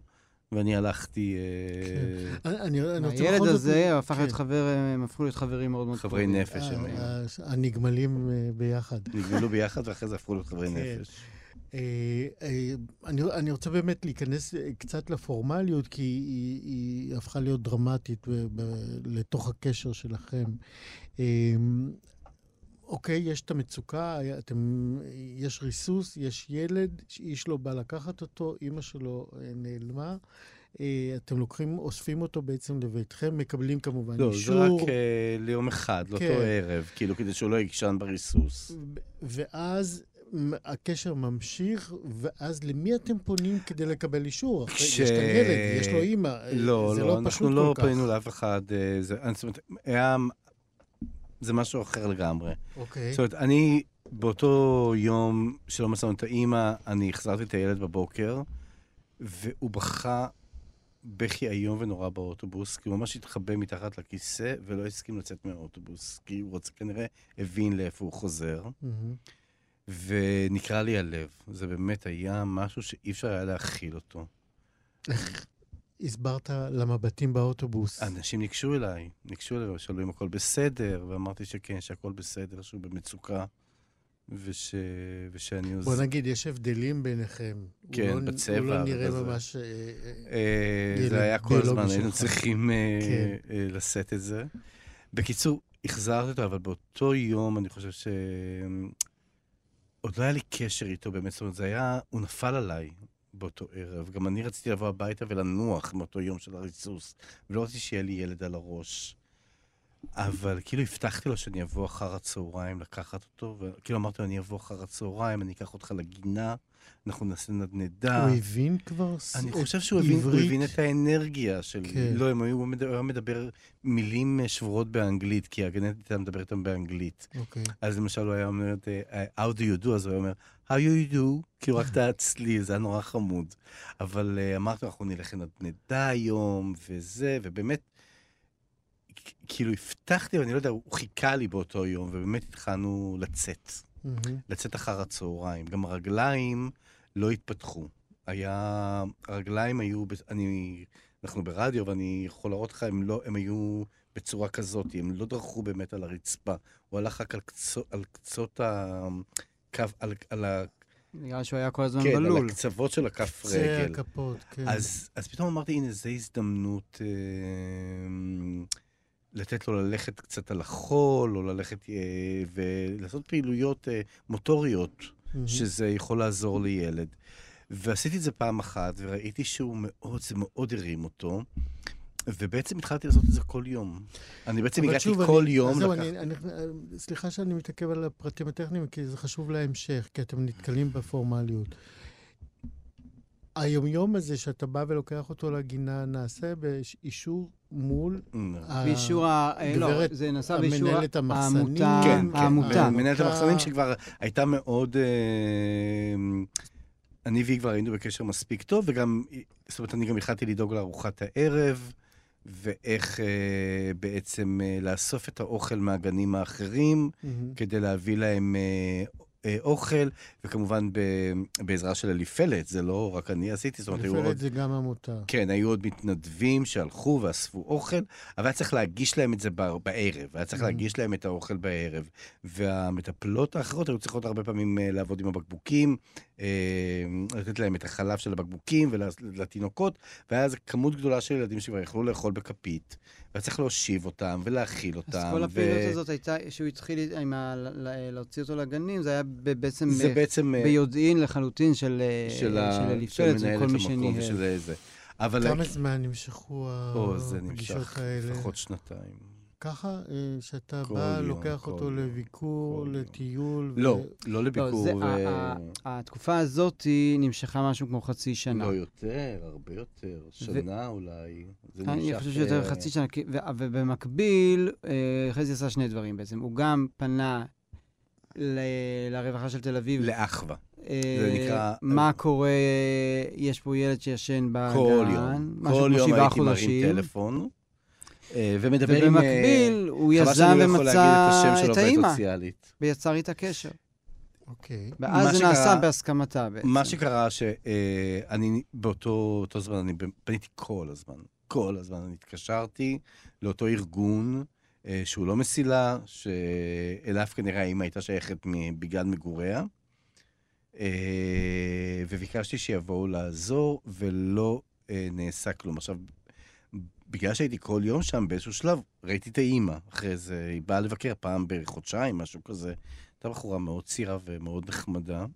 ואני הלכתי... אה, כן. אני, אני רוצה הילד בכל זאת- הזה הפך להיות כן. חבר, הם הפכו להיות חברים מאוד מאוד חברי קרובים. נפש הם היו. ה- ה- הנגמלים אה, ביחד. נגמלו ביחד ואחרי זה הפכו להיות חברי כן. נפש. אה, אה, אני, אני רוצה באמת להיכנס אה, קצת לפורמליות, כי היא, היא הפכה להיות דרמטית ב, ב, לתוך הקשר שלכם. אוקיי, יש את המצוקה, אתם, יש ריסוס, יש ילד, איש לא בא לקחת אותו, אימא שלו אה, נעלמה. אה, אתם לוקחים, אוספים אותו בעצם לביתכם, מקבלים כמובן לא, זה אישור. רק אה, ליום אחד, לאותו כן. ערב, כאילו, כדי שהוא לא יישן בריסוס. ואז הקשר ממשיך, ואז למי אתם פונים כדי לקבל אישור? כש- יש כאן ילד, יש לו אימא, לא, זה לא, לא אנחנו פשוט לא כל כך. פנינו לאף אחד. זה- אני- זאת אומרת, היה... זה משהו אחר לגמרי. אוקיי. זאת אומרת, אני באותו יום שלא מצאנו את האימא, אני החזרתי את הילד בבוקר, והוא בכה בכי איום ונורא באוטובוס, כי הוא ממש התחבא מתחת לכיסא ולא הסכים לצאת מהאוטובוס, כי הוא רוצה, כנראה הבין לאיפה הוא חוזר, מהמם. ונקרע לי הלב. זה באמת היה משהו שאי אפשר היה להכיל אותו. הסברת למבטים באוטובוס. אנשים ניגשו אליי, ניגשו אליי ושאלו אם הכל בסדר, ואמרתי שכן, שהכל בסדר, שהוא במצוקה, וש... ושאני עוזר. בוא נגיד, יש הבדלים ביניכם. כן, לא- בצבע הוא לא נראה ובזה. ממש... אה, אה, אה, זה היה כל הזמן, היינו. צריכים אה, כן. אה, לשאת את זה. בקיצור, החזרתי אותו, אבל באותו יום אני חושב ש... עוד לא היה לי קשר איתו באמת, זאת אומרת, זה היה, הוא נפל עליי באותו ערב. גם אני רציתי לבוא הביתה ולנוח מאותו יום של הריסוס, ולא רציתי שיהיה לי ילד על הראש. אבל כאילו הבטחתי לו שאני אבוא אחר הצהריים לקחת אותו, וכאילו אמרתי לו, אני אבוא אחר הצהריים, אני אקח אותך לגינה, אנחנו נעשה נדנדה. הוא הבין כבר ס- אני את חושב שהוא הבין, הוא עברית? הבין את האנרגיה של... כן. לא, הם היו, הוא היה מדבר מילים אה, שבורות באנגלית, כי הגנטית הייתה מדברת איתם באנגלית. אוקיי. אז למשל הוא היה אומר, אה, How do you do? אז הוא היה אומר, How you do? כי הוא רק טעה צלי, זה היה נורא חמוד. אבל אה, אמרתי אנחנו נלך לנדנדה היום, וזה, ובאמת, כאילו הבטחתי, אבל אני לא יודע, הוא חיכה לי באותו יום, ובאמת התחלנו לצאת. מהמם. לצאת אחר הצהריים. גם הרגליים לא התפתחו. היה... הרגליים היו... אני... אנחנו ברדיו, ואני יכול להראות לך, הם, לא, הם היו בצורה כזאת, הם לא דרכו באמת על הרצפה. הוא הלך רק על, קצו, על קצות הקו, על, על, ה, נראה שהוא היה כל הזמן כן, על בלול. הקצוות של הכף קצה רגל. הכפות, כן. אז, אז פתאום אמרתי, הנה, זו הזדמנות אה, לתת לו ללכת קצת על החול, או ללכת אה, ולעשות פעילויות אה, מוטוריות, מהמם. שזה יכול לעזור לילד. ועשיתי את זה פעם אחת, וראיתי שהוא מאוד, זה מאוד הרים אותו. ובעצם התחלתי לעשות את זה כל יום. אני בעצם הגעתי שוב, כל אני- יום אז זהו, לקח... אני- אני- סליחה שאני מתעכב על הפרטים הטכניים, כי זה חשוב להמשך, כי אתם נתקלים בפורמליות. היומיום הזה שאתה בא ולוקח אותו לגינה, נעשה באישור מול ה- באישור ה... אה, לא, זה נעשה באישור. העמותה. כן, כן. העמותה. מנהלת. המחסנים שכבר הייתה מאוד... אה, אני והיא כבר היינו בקשר מספיק טוב, וגם, זאת אומרת, אני גם החלטתי לדאוג לארוחת הערב, ואיך אה, בעצם אה, לאסוף את האוכל מהגנים האחרים, מהמם. כדי להביא להם אה, אוכל, וכמובן ב, בעזרה של אליפלת, זה לא רק אני עשיתי, זאת אומרת, היו עוד... לפלט זה גם עמותה. כן, היו עוד מתנדבים שהלכו ואספו אוכל, אבל היה צריך להגיש להם את זה ב- בערב, היה צריך Mhm. להגיש להם את האוכל בערב. והמטפלות האחרות היו צריכות הרבה פעמים אה, לעבוד עם הבקבוקים, אה, לתת להם את החלב של הבקבוקים ולתינוקות, והיה איזו כמות גדולה של ילדים שכבר יכלו לאכול בכפית, והיה צריך להושיב אותם ולהאכיל אותם. אז כל הפעילות ו- הזאת הייתה, שהוא התחיל עם ה... להוציא אותו לגנים, זה היה בעצם זה ב- בעצם... אה, ביודעין לחלוטין של אה, של כל מי שניהל. אבל... כמה זמן נמשכו או, זה הפגישות נמשך האלה? לפחות שנתיים. ככה, אה, שאתה בא, יום, לוקח כל אותו לביקור. לטיול. ו- לא, לא לביקור. לא, זה, ו- ה- ה- התקופה הזאת נמשכה משהו כמו חצי שנה. לא יותר, הרבה יותר. שנה אולי. זה אני נמשך, חושב שיותר אה, חצי שנה, ו- ובמקביל, אה, חזי עשה שני דברים בעצם. הוא גם פנה ל- לרווחה של תל אביב. לאחווה. אה, זה נקרא- מה קורה, יש פה ילד שישן בגן. כל יום. כל יום הייתי מרים חודשים. טלפון. אה, ומדבר עם... אה, ובמקביל, הוא חבל יזם שאני לא יכול להגיד את ומצא את האימא. ויצר איתה קשר. אוקיי. ואז מה זה שקרה- נעשה בהסכמתה בעצם. מה שקרה שאני באותו אותו זמן, אני פניתי כל הזמן, כל הזמן, אני התקשרתי לאותו ארגון שהוא לא מסילה, שאליו כנראה האמא הייתה שייכת בגלל מגוריה, אה, וביקשתי שיבואו לעזור, ולא אה, נעשה כלום. עכשיו, בגלל שהייתי כל יום שם, באיזשהו שלב ראיתי את האימא. אחרי זה, היא באה לבקר פעם בחודשיים, משהו כזה. הייתה בחורה מאוד צעירה ומאוד נחמדה.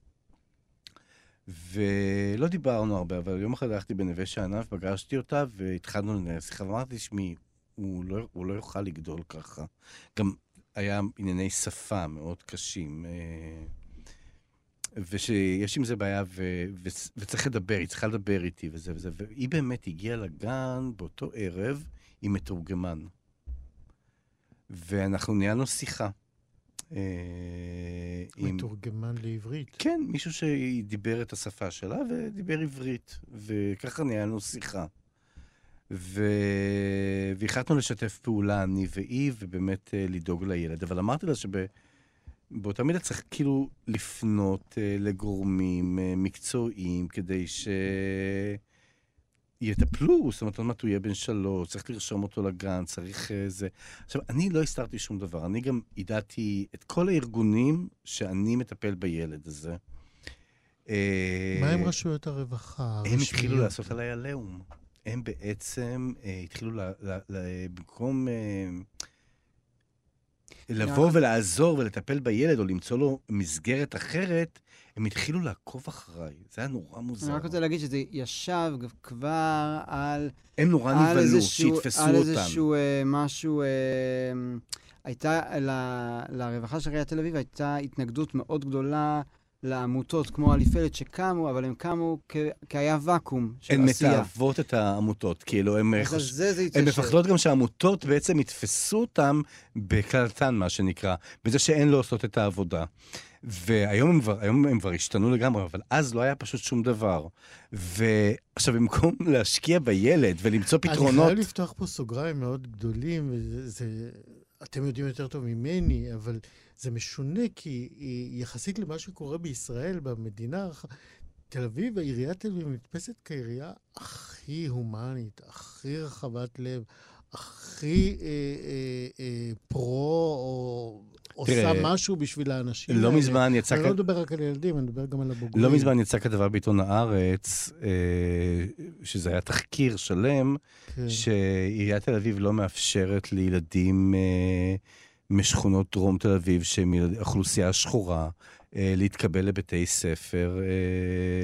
ולא דיברנו הרבה, אבל יום אחד הלכתי בנווה שאנן ופגשתי אותה, והתחלנו לנהל שיחה, ואמרתי, שמי, הוא לא, הוא לא יוכל לגדול ככה. גם היה ענייני שפה מאוד קשים. אה, ושיש עם זה בעיה, ו, ו, וצריך לדבר, היא צריכה לדבר איתי וזה וזה, והיא באמת הגיעה לגן באותו ערב עם מתורגמן. ואנחנו ניהלנו שיחה. אה, עם- מתורגמן לעברית. כן, מישהו שדיבר את השפה שלה ודיבר עברית, וככה ניהלנו שיחה. ו... והחלטנו לשתף פעולה, אני והיא, ובאמת אה, לדאוג לילד. אבל אמרתי לה שבאותה מידה צריך כאילו לפנות אה, לגורמים אה, מקצועיים כדי שיטפלו, זאת אומרת, עוד מעט הוא יהיה בן שלוש, צריך לרשום אותו לגן, צריך זה. עכשיו, אני לא הסתרתי שום דבר, אני גם ידעתי את כל הארגונים שאני מטפל בילד הזה. מה עם רשויות הרווחה? הם? התחילו לעשות עליי עליהום. הם בעצם אה, התחילו, ל, ל, ל, במקום אה, לבוא ולעזור ולטפל בילד או למצוא לו מסגרת אחרת, הם התחילו לעקוב אחריי. זה היה נורא אני מוזר. רק רוצה להגיד שזה ישב כבר על... הם נורא על נבהלו, שיתפסו על אותם. איזשהו אה, משהו... אה, הייתה, ל- לרווחה של עיריית תל אביב הייתה התנגדות מאוד גדולה לעמותות כמו אליפלט שקמו, אבל הם קמו כ- כי היה ואקום של הן עשייה. מתעבות את העמותות, כאילו, חוש... הן התיישב. מפחדות גם שהעמותות בעצם יתפסו אותם בקלטן, מה שנקרא, בזה שהן לא עושות את העבודה. והיום הם כבר, היום הם כבר השתנו לגמרי, אבל אז לא היה פשוט שום דבר. ועכשיו, במקום להשקיע בילד ולמצוא אני פתרונות... חייב לפתוח פה סוגריים מאוד גדולים, וזה, זה, אתם יודעים יותר טוב ממני, אבל זה משונה, כי יחסית למה שקורה בישראל, במדינה, תל אביב, עיריית תל אביב נתפסת כעירייה הכי הומנית, הכי רחבת לב, הכי אה, אה, אה, פרו, או עושה תראה, משהו בשביל האנשים לא האלה. מזמן יצא... אני כ- לא מדבר רק על ילדים, אני מדבר גם על הבוגרים. לא מזמן יצאה כתבה בעיתון הארץ, אה, שזה היה תחקיר שלם, כן. שעיריית תל אביב לא מאפשרת לילדים אה, משכונות דרום תל אביב, שהם אוכלוסייה שחורה, להתקבל לבתי ספר.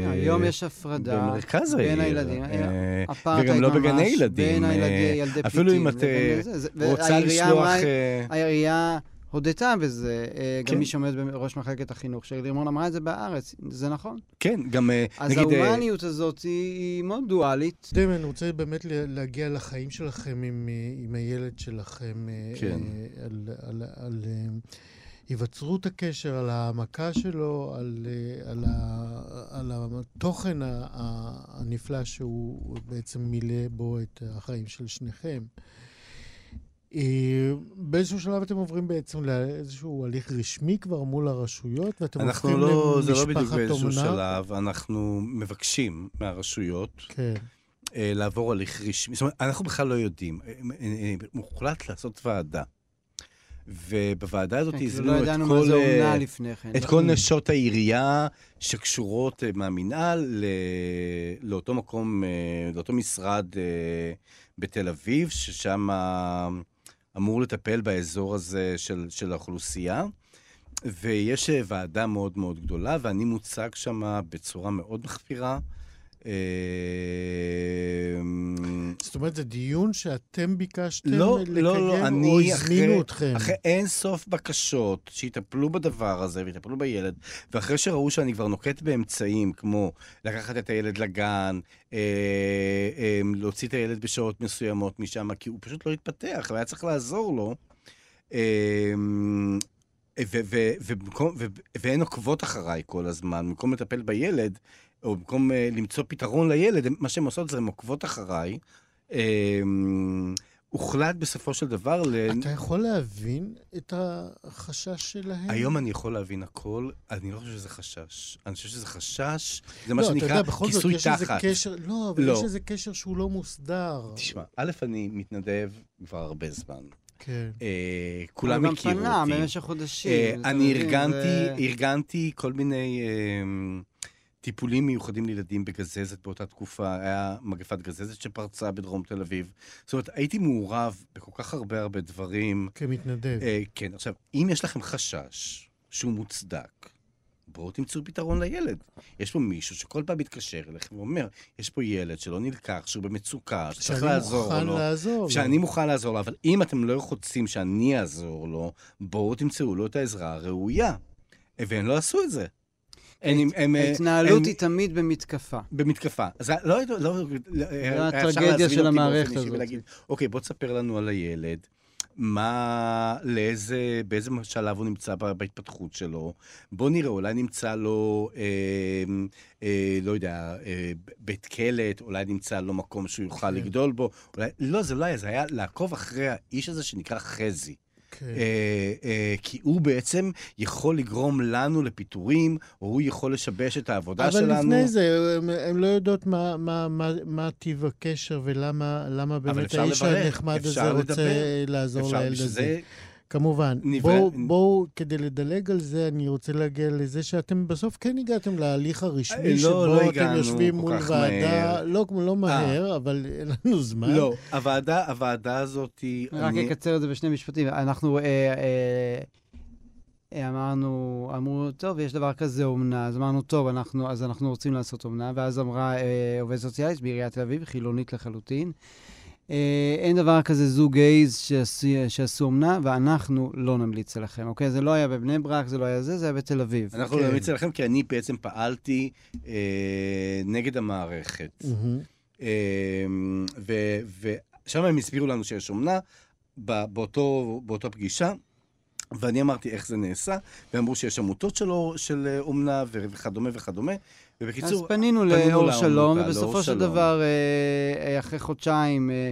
אה, היום יש הפרדה במרכז העיר. בין הילדים. אה, אפרטהייד וגם לא ממש, בגני ילדים. בין אה, הילדי, ילדי אפילו אם פליטים את אה, רוצה לשלוח... אה, העירייה הודתה בזה, אה, גם כן. מי שעומד בראש מחלקת החינוך, שלי לימון אמרה את זה בארץ, זה נכון. כן, גם אה, אז נגיד... אה, ההומניות הזאת היא מאוד דואלית. דמי, אני רוצה באמת לה- להגיע לחיים שלכם עם, אה, עם הילד שלכם. אה, כן. אה, על, על, על אה, היווצרות הקשר, על העמקה שלו, על, אה, על, ה, על התוכן הנפלא שהוא בעצם מילא בו את החיים של שניכם. אה, באיזשהו שלב אתם עוברים בעצם לאיזשהו הליך רשמי כבר מול הרשויות, ואתם הופכים לא, זה לא למשפחת בדיוק באיזשהו אומנה. שלב, אנחנו מבקשים מהרשויות כן. אה, לעבור הליך רשמי. זאת אומרת, אנחנו בכלל לא יודעים. מוחלט לעשות ועדה. ובוועדה הזאת כן, הזמינו לא את כל... אה, כן. את כל נשות העירייה שקשורות אה, מהמינהל. לאותו מקום, אה, לאותו משרד בתל אביב, ששם אמור לטפל באזור הזה של, של האוכלוסייה. ויש ועדה מאוד מאוד גדולה, ואני מוצג שם בצורה מאוד מחפירה. אה, זאת אומרת, זה דיון שאתם ביקשתם לא, לקיים, לא, לא, או אני הזמינו אחרי, אתכם? אחרי אין סוף בקשות שיטפלו בדבר הזה ויטפלו בילד, ואחרי שראו שאני כבר נוקט באמצעים, כמו לקחת את הילד לגן, אה, אה, להוציא את הילד בשעות מסוימות משם, כי הוא פשוט לא התפתח, והיה צריך לעזור לו. אה, ו- ו- ובמקום- ו- והן עוקבות אחריי כל הזמן, במקום לטפל בילד, או במקום אה, למצוא פתרון לילד, מה שהן עושות זה הן עוקבות אחריי. אה, הוחלט בסופו של דבר ל... אתה יכול להבין את החשש שלהם? היום אני יכול להבין הכל, אני לא חושב שזה חשש. אני חושב שזה חשש, זה מה לא, אתה שנקרא יודע, בכל זאת, כיסוי יש איזה תחת. קשר, לא, אבל לא. יש איזה קשר שהוא לא מוסדר. תשמע, א', אני מתנדב כבר הרבה זמן. כן. אה, כולם הוא הכירו גם פנה אותי. במשך חודשים. אה, אני ארגנתי, זה- ארגנתי כל מיני אה, טיפולים מיוחדים לילדים בגזזת באותה תקופה. היה מגפת גזזת שפרצה בדרום תל אביב. זאת אומרת, הייתי מעורב בכל כך הרבה הרבה דברים. כמתנדב. אה, כן, עכשיו, אם יש לכם חשש שהוא מוצדק, בואו תמצאו פתרון לילד. יש פה מישהו שכל פעם מתקשר אליכם ואומר, יש פה ילד שלא נלקח, שהוא במצוקה, שצריך שאני לעזור מוכן לו. לעזור לו. שאני מוכן לעזור לו, אבל אם אתם לא רוצים שאני אעזור לו, בואו תמצאו לו את העזרה הראויה. והם לא עשו את זה. הם, ההתנהלות היא תמיד במתקפה. במתקפה. אז לא, לא, לא, היה אפשר הטרגדיה להזמין של המערכת הזאת. ולהגיד, אוקיי, בוא תספר לנו על הילד. מה, לאיזה, באיזה שלב הוא נמצא בהתפתחות שלו. בוא נראה, אולי נמצא לו, אה, אה, לא יודע, אה, בית קלט, אולי נמצא לו מקום שהוא יוכל כן. לגדול בו. אולי, לא, זה לא היה, זה היה לעקוב אחרי האיש הזה שנקרא חזי. כן. אה, אה, כי הוא בעצם יכול לגרום לנו לפיטורים, או הוא יכול לשבש את העבודה אבל שלנו. לפני זה, הם לא יודעות מה, מה, מה, מה טיב הקשר ולמה למה באמת האיש הנחמד הזה רוצה לדבר. לעזור לילד הזה. כמובן. נברא- בואו, בואו, כדי לדלג על זה, אני רוצה להגיע לזה שאתם בסוף כן הגעתם להליך אה, הרשמי, לא, שבו לא אתם יושבים מול ועדה, מהר. לא, לא מהר, אבל אין לנו זמן. לא, הוועדה, הוועדה הזאת היא... רק אני- אקצר את זה בשני משפטים. אנחנו אה, אה, אה, אמרנו, אמרו, טוב, יש דבר כזה אומנה, אז אמרנו, טוב, אנחנו, אז אנחנו רוצים לעשות אומנה, ואז אמרה אה, עובדת סוציאלית בעיריית תל אביב, חילונית לחלוטין, אה, אין דבר כזה זוג גייז שעשו, אומנה, ואנחנו לא נמליץ עליכם, אוקיי? זה לא היה בבני ברק, זה לא היה זה, זה היה בתל אביב. אנחנו כן. נמליץ עליכם, כי אני בעצם פעלתי אה, נגד המערכת. מהמם. אה, ושם הם הסבירו לנו שיש אומנה, ב- באותו, באותה פגישה, ואני אמרתי איך זה נעשה, ואמרו שיש עמותות שלו, של אה, אומנה וכדומה וכדומה, ובקיצור... אז פנינו פנינו לאור שלום, לאור ובסופו של. דבר, אה, אה, אחרי חודשיים, אה,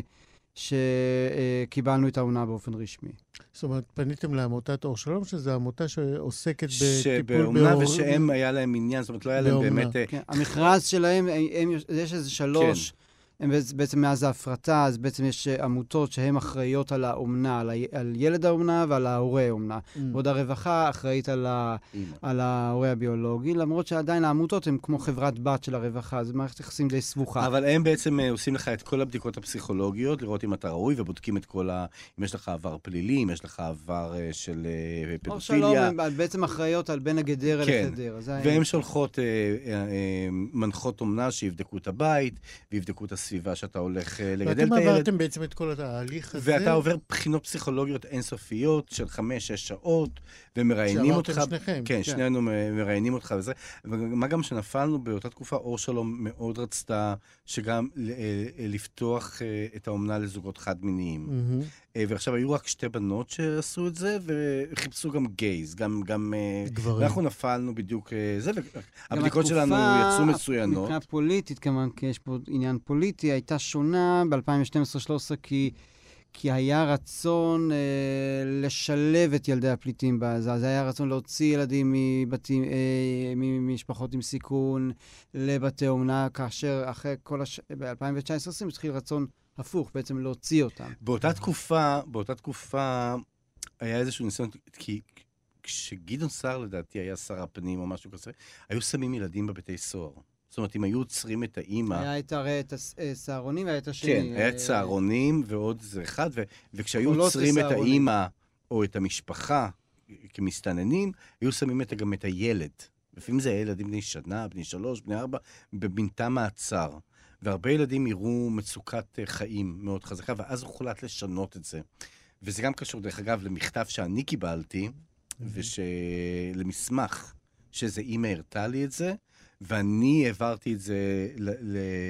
שקיבלנו את העונה באופן רשמי. זאת אומרת, פניתם לעמותת אור שלום, שזו עמותה שעוסקת בטיפול שבאומנה בהור- ושהם היה להם עניין, זאת אומרת, לא היה להם באומנה. באמת... אה, כן, המכרז שלהם, הם, הם, יש איזה שלוש, הם בעצ- בעצם מאז ההפרטה, אז בעצם יש אה, עמותות שהן אחראיות על האומנה, על, ה, על ילד האומנה ועל ההורה האומנה. Mm. בעוד הרווחה אחראית על, ה, אימא. על ההורה הביולוגי, למרות שעדיין העמותות הן כמו חברת בת של הרווחה, זו מערכת יחסים די סבוכה. אבל הם בעצם אה, עושים לך את כל הבדיקות הפסיכולוגיות, לראות אם אתה ראוי, ובודקים את כל ה... אם יש לך עבר פלילי, אם יש לך עבר אה, של אה, אור שלום, פדופיליה. הן בעצם אחראיות על בין הגדרה כן. לחדרה. והן שולחות אה, אה, אה, מנחות אומנה שיבדקו את הבית, ויבדקו את הסביבה שאתה הולך אה, לגדל ואתם את הילד. עברתם בעצם את כל התהליך הזה. ואתה עובר בחינות פסיכולוגיות אינסופיות של חמש-שש שעות, ומראיינים אותך. שניכם. כן, כן. שנינו מראיינים אותך וזה. ומה גם שנפלנו באותה תקופה, אור שלום מאוד רצתה שגם ל- אה, אה, לפתוח אה, את האומנה לזוגות חד-מיניים. אה, ועכשיו היו רק שתי בנות שעשו את זה, וחיפשו גם גייז, גם... גם גברים. אנחנו נפלנו בדיוק זה, גם והבדיקות שלנו יצאו מצוינות. מבחינה פוליטית, כמובן, כי יש פה עניין פוליטי, הייתה שונה ב-2012-2013, כי, כי היה רצון אה, לשלב את ילדי הפליטים בעזה. אז היה רצון להוציא ילדים מבתים, אה, ממשפחות עם סיכון לבתי אומנה, כאשר אחרי כל הש... ב-2019-2020 התחיל רצון הפוך, בעצם להוציא אותם. באותה תקופה, באותה תקופה היה איזשהו ניסיון, כי כשגדעון סער לדעתי היה שר הפנים או משהו כזה, היו שמים ילדים בבתי סוהר. זאת אומרת, אם היו עוצרים את האימא... היה את הרי את הסהרונים והיה את השני. כן, היה את אה, צהרונים ועוד איזה אחד, ו- וכשהיו קולות עוצרים את. האימא או את המשפחה כמסתננים, היו שמים את, גם את הילד. לפעמים זה היה ילדים בני שנה, בני שלוש, בני ארבע, בבין תא מעצר. והרבה ילדים יראו מצוקת אה, חיים מאוד חזקה, ואז הוחלט לשנות את זה. וזה גם קשור, דרך אגב, למכתב שאני קיבלתי, ולמסמך, שאיזה אימא הראתה לי את זה, ואני העברתי את זה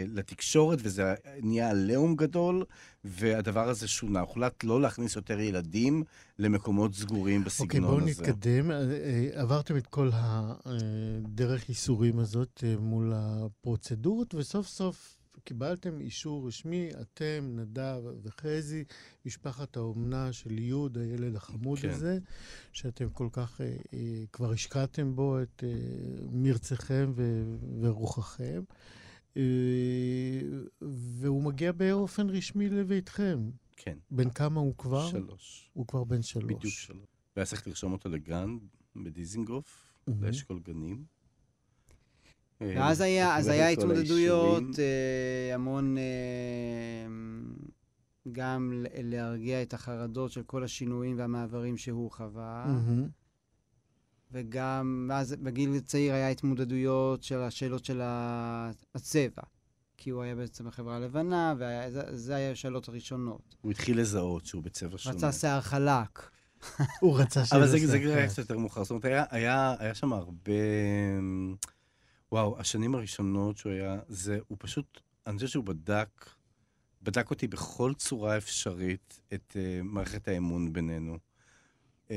לתקשורת, וזה נהיה עליהום גדול, והדבר הזה שונה. הוחלט לא להכניס יותר ילדים למקומות סגורים אוקיי, בסגנון בואו הזה. נתקדם. אה, אה, עברתם את כל הדרך ייסורים הזאת אה, מול הפרוצדורות, וסוף סוף קיבלתם אישור רשמי, אתם, נדב וחזי, משפחת האומנה של יוד, הילד החמוד כן. הזה, שאתם כל כך אה, אה, כבר השקעתם בו את אה, מרצכם ו- ורוחכם. אה, והוא מגיע באופן רשמי לביתכם. כן, בן כמה הוא כבר? שלוש. הוא כבר בן שלוש. בדיוק שלוש. והיה צריך לרשום אותו לגן בדיזינגוף, מהמם. לאשכול גנים. אה, ואז היה, אז היה התמודדויות. אה, המון, אה, גם ל- להרגיע את החרדות של כל השינויים והמעברים שהוא חווה. וגם, אז בגיל צעיר היה התמודדויות של השאלות של ה- הצבע, כי הוא היה בעצם בחברה הלבנה, וזה היה השאלות הראשונות. הוא התחיל לזהות שהוא בצבע שונה. רצה שיער חלק. הוא רצה שזה... אבל זה. היה קצת יותר מאוחר. זאת אומרת, היה, היה, היה שם הרבה... וואו, השנים הראשונות שהוא היה, זה, הוא פשוט, אני חושב שהוא בדק, בדק אותי בכל צורה אפשרית את uh, מערכת האמון בינינו. Uh,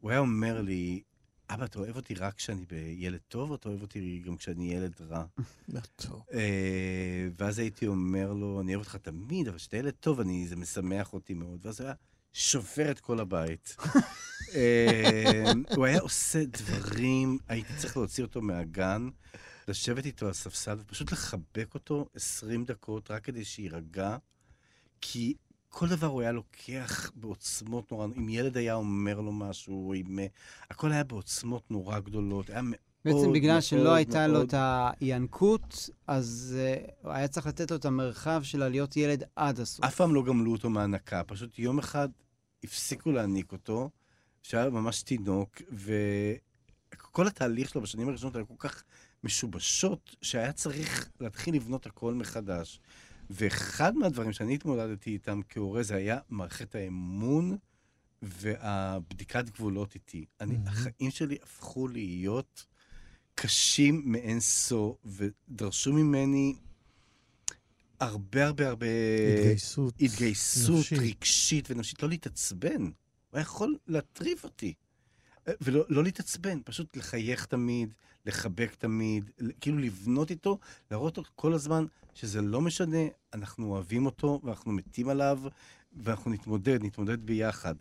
הוא היה אומר לי, אבא, אתה אוהב אותי רק כשאני בילד טוב, או אתה אוהב אותי גם כשאני ילד רע? טוב. אה, ואז הייתי אומר לו, אני אוהב אותך תמיד, אבל כשאתה ילד טוב, אני, זה משמח אותי מאוד. ואז הוא היה שובר את כל הבית. אה, הוא היה עושה דברים, הייתי צריך להוציא אותו מהגן, לשבת איתו על ספסל ופשוט לחבק אותו 20 דקות רק כדי שיירגע, כי כל דבר הוא היה לוקח בעוצמות נורא, אם ילד היה אומר לו משהו, אם... הכל היה בעוצמות נורא גדולות, היה בעצם בגלל שלא הייתה לו את הינקות, אז uh, היה צריך לתת לו את המרחב של להיות ילד עד הסוף. אף פעם לא גמלו אותו מהנקה, פשוט יום אחד הפסיקו להעניק אותו, שהיה ממש תינוק, וכל התהליך שלו בשנים הראשונות היה כל כך משובשות, שהיה צריך להתחיל לבנות הכל מחדש. ואחד מהדברים שאני התמודדתי איתם כהורה, זה היה מערכת האמון והבדיקת גבולות איתי. אני, מהמם. החיים שלי הפכו להיות קשים מאין סוף, ודרשו ממני הרבה הרבה הרבה... התגייסות. התגייסות נפשית. רגשית ונפשית, לא להתעצבן. הוא היה יכול להטריף אותי. אה, ולא לא להתעצבן, פשוט לחייך תמיד, לחבק תמיד, כאילו לבנות איתו, להראות לו כל הזמן שזה לא משנה, אנחנו אוהבים אותו ואנחנו מתים עליו, ואנחנו נתמודד, נתמודד ביחד.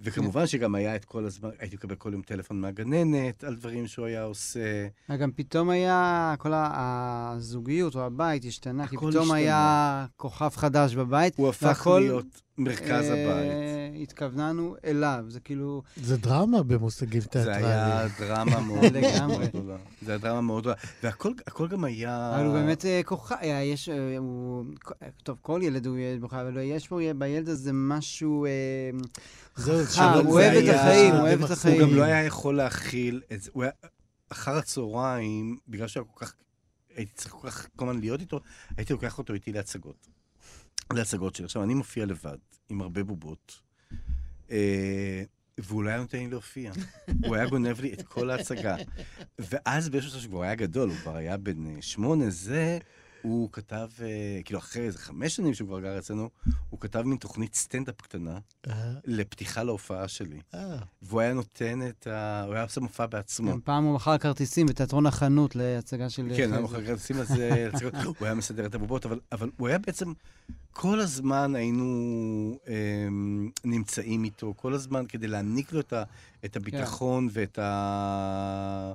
וכמובן שגם היה את כל הזמן, הייתי מקבל כל יום טלפון מהגננת על דברים שהוא היה עושה. גם פתאום היה, כל הזוגיות או הבית השתנה, כי פתאום השתנה. היה כוכב חדש בבית. הוא הפך והכל, להיות מרכז אה, הבית. התכווננו אליו, זה כאילו... זה דרמה במושגים זה תיאטרליים. היה דרמה מאוד גדולה. זה היה דרמה מאוד גדולה. והכל הכל גם היה... אבל הוא באמת אה, כוכב, אה, יש, הוא, טוב, כל ילד הוא ילד בכלל, אבל יש פה בילד הזה משהו זהו, הוא זה אוהב את החיים, הוא זה אוהב את. החיים. הוא גם לא היה יכול להכיל את זה. הוא היה... אחר הצהריים, בגלל שהיה כל כך... הייתי צריך כל כך כל הזמן להיות איתו, הייתי לוקח אותו איתי להצגות. להצגות שלי. עכשיו, אני מופיע לבד, עם הרבה בובות, אה, והוא לא היה נותן לי להופיע. הוא היה גונב לי את כל ההצגה. ואז באיזשהו שלב שכבר היה גדול, הוא כבר היה בן אה, שמונה, זה, הוא כתב, אה, כאילו אחרי איזה חמש שנים שהוא כבר גר אצלנו, הוא כתב מין תוכנית סטנדאפ קטנה אה, לפתיחה להופעה שלי. אה, והוא היה נותן את ה... הוא היה עושה מופע בעצמו. גם פעם הוא מכר כרטיסים בתיאטרון החנות להצגה של... כן, חזי. מוכר כרטיסים להצגות. הוא היה מסדר את הבובות, אבל, אבל הוא היה בעצם, כל הזמן היינו אמ, נמצאים איתו, כל הזמן כדי להעניק לו את, ה, את הביטחון ואת ה...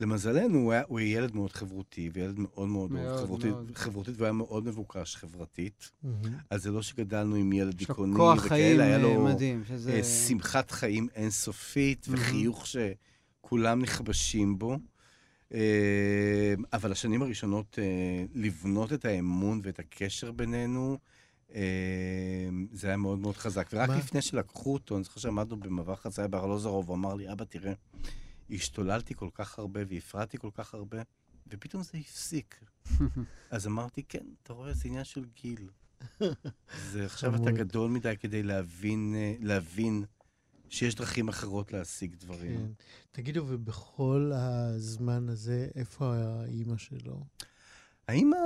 למזלנו, הוא היה, הוא היה ילד מאוד חברותי, וילד מאוד מאוד מאוד, מאוד חברותי, מאוד. חברותית, והוא היה מאוד מבוקש חברתית. מהמם. אז זה לא שגדלנו עם ילד דיכאוני כוח חיים וכאלה, היה אה, לו מדהים, שזה... אה, שמחת חיים אינסופית מהמם. וחיוך שכולם נכבשים בו. אה, אבל השנים הראשונות אה, לבנות את האמון ואת הקשר בינינו, אה, זה היה מאוד מאוד חזק. ורק מה? לפני שלקחו אותו, אני זוכר שעמדנו במעבר חצייה בארלוזרוב, הוא אמר לי, אבא, תראה, השתוללתי כל כך הרבה והפרעתי כל כך הרבה, ופתאום זה הפסיק. אז אמרתי, כן, אתה רואה, זה עניין של גיל. זה עכשיו אתה. גדול מדי כדי להבין, אה, להבין שיש דרכים אחרות להשיג דברים. כן. תגידו, ובכל הזמן הזה, איפה האימא שלו? האמא,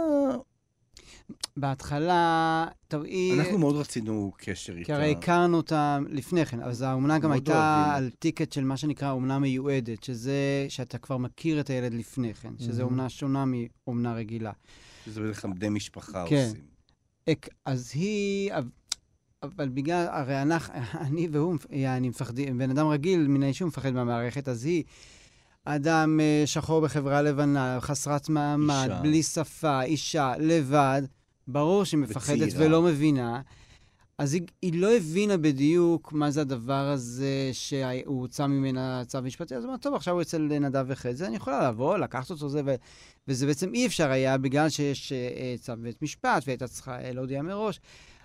בהתחלה, טוב, היא... אנחנו מאוד רצינו קשר איתה. כי הרי הכרנו אותה לפני כן, אז האומנה גם הייתה אוהבים. על טיקט של מה שנקרא אומנה מיועדת, שזה שאתה כבר מכיר את הילד לפני כן, שזה מהמם. אומנה שונה מאומנה רגילה. שזה בדרך כלל בני משפחה כן. עושים. אז היא, אבל- בגלל, הרי אנחנו, אני והוא, אני מפחדים, בן אדם רגיל מן היישוב מפחד מהמערכת, אז היא אדם אה, שחור בחברה לבנה, חסרת מעמד, אישה. בלי שפה, אישה, לבד, ברור שהיא מפחדת וצעירה. ולא מבינה. אז היא, היא לא הבינה בדיוק מה זה הדבר הזה שהוא הוצא ממנה צו משפטי, אז היא אמרה, טוב, עכשיו הוא אצל נדב וחזי, אני יכולה לבוא, לקחת אותו זה, ו... וזה בעצם אי אפשר היה בגלל שיש אה, אה, צו בית משפט והייתה צריכה אה, להודיע מראש.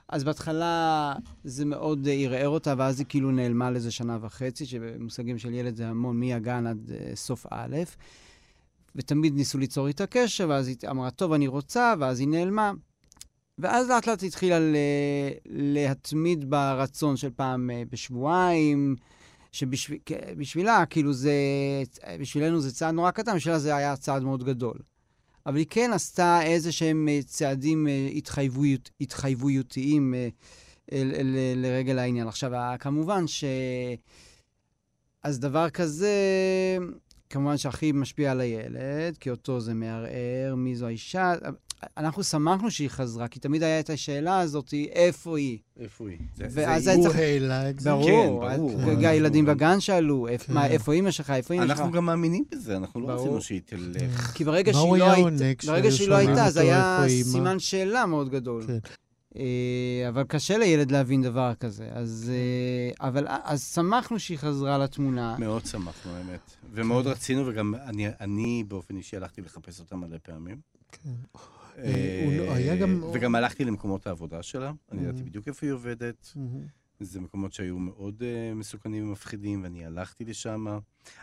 אז בהתחלה זה מאוד אה, ערער אותה, ואז היא כאילו נעלמה לאיזה שנה וחצי, שבמושגים של ילד זה המון מהגן עד אה, סוף א', ותמיד ניסו ליצור איתה קשר, ואז היא אמרה, טוב, אני רוצה, ואז היא נעלמה. ואז לאט לאט התחילה להתמיד ברצון של פעם אה, בשבועיים, שבשבילה, כאילו זה, בשבילנו זה צעד נורא קטן, בשבילה זה היה צעד מאוד גדול. אבל היא כן עשתה איזה שהם אה, צעדים אה, התחייבויות, התחייבויותיים אה, אל- אל- לרגל העניין. עכשיו, כמובן ש... אז דבר כזה, כמובן שהכי משפיע על הילד, כי אותו זה מערער, מי זו האישה. אנחנו שמחנו שהיא חזרה, כי תמיד הייתה את השאלה הזאת, איפה היא? איפה היא? ואז זה היה הוא צריך- העלה את זה. ברור, כן, ברור. גם אנחנו הילדים בגן שאלו, "איפה- כן. איפה אימא שלך, איפה אימא שלך? אנחנו גם מאמינים בזה, אנחנו לא. רצינו שהיא תלך. כי ברגע שהיא הוא לא הייתה, שהיא לא הייתה, זה היה? סימן שאלה מאוד גדול. כן. אה, אבל קשה לילד להבין דבר כזה. אז, אה, אבל אז שמחנו שהיא חזרה לתמונה. מאוד שמחנו, האמת. ומאוד כן. רצינו, וגם אני- אני באופן אישי הלכתי לחפש אותה מלא פעמים. כן. אה, לא- וגם הלכתי למקומות העבודה שלה, אני ידעתי Mhm. בדיוק איפה היא עובדת. מהמם. זה מקומות שהיו מאוד uh, מסוכנים ומפחידים, ואני הלכתי לשם.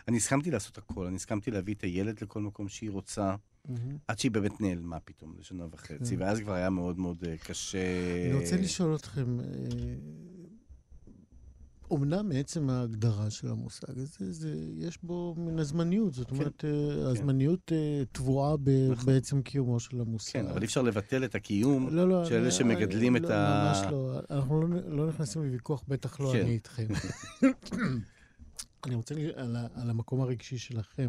אני הסכמתי לעשות הכל, אני הסכמתי להביא את הילד לכל מקום שהיא רוצה, מהמם. עד שהיא באמת נעלמה פתאום לשנה וחצי, כן. ואז כבר היה מאוד מאוד uh, קשה. אני רוצה לשאול אתכם, אומנם מעצם ההגדרה של המושג הזה, זה, יש בו מן הזמניות, זאת כן, אומרת, אה, הזמניות אה, טבועה ב- נכון. בעצם קיומו של המושג. כן, אבל אי אפשר לבטל את הקיום. לא, לא, של אלה אני- שמגדלים לא, את ה- ממש לא, אנחנו לא, לא נכנסים לוויכוח, בטח לא כן. אני איתכם. אני רוצה על, על המקום הרגשי שלכם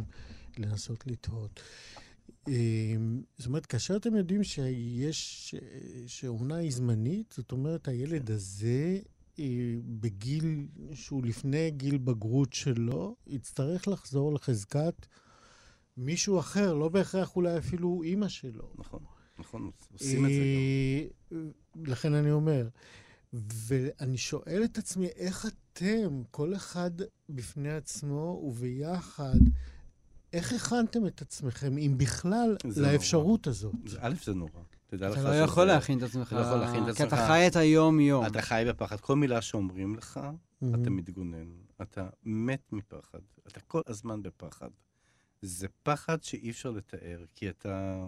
לנסות לתהות. אמ, זאת אומרת, כאשר אתם יודעים שיש, שאומנה היא זמנית, זאת אומרת, הילד הזה, אה, בגיל שהוא לפני גיל בגרות שלו, יצטרך לחזור לחזקת מישהו אחר, לא בהכרח אולי אפילו אימא שלו. נכון, נכון, עושים את זה גם. אה, לכן אני אומר, ואני שואל את עצמי, איך אתם, כל אחד בפני עצמו וביחד, איך הכנתם את עצמכם, אם בכלל, לאפשרות הזאת? זה- א', זה נורא. תדע לך אתה שזה... לא יכול להכין את עצמך, אתה לא יכול להכין את כי אתה עצמך. חי את היום-יום. אתה חי בפחד. כל מילה שאומרים לך, אתה. מתגונן. אתה מת מפחד. אתה כל הזמן בפחד. זה פחד שאי אפשר לתאר, כי אתה...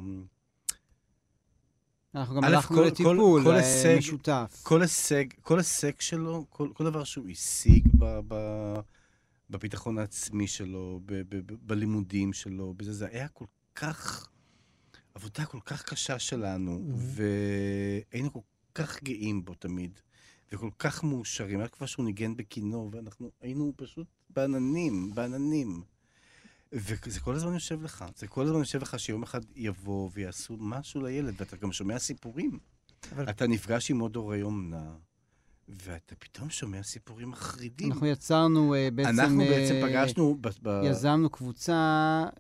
אנחנו גם הלכנו כל- לטיפול כל אה, הישג- משותף. כל הישג, כל הישג שלו, כל, כל דבר שהוא השיג ב, ב, בביטחון העצמי שלו, ב, ב, ב, בלימודים שלו, בזה, זה היה כל כך, עבודה כל כך קשה שלנו, Mhm. והיינו כל כך גאים בו תמיד, וכל כך מאושרים. היה כבר שהוא ניגן בכינור, ואנחנו היינו פשוט בעננים, בעננים. וזה כל הזמן יושב לך, זה כל הזמן יושב לך שיום אחד יבוא ויעשו משהו לילד, ואתה גם שומע סיפורים. אבל- אתה נפגש עם עוד הורי אומנה, ואתה פתאום שומע סיפורים מחרידים. אנחנו יצרנו אה, בעצם... אנחנו אה, בעצם פגשנו ב... ב... יזמנו קבוצה,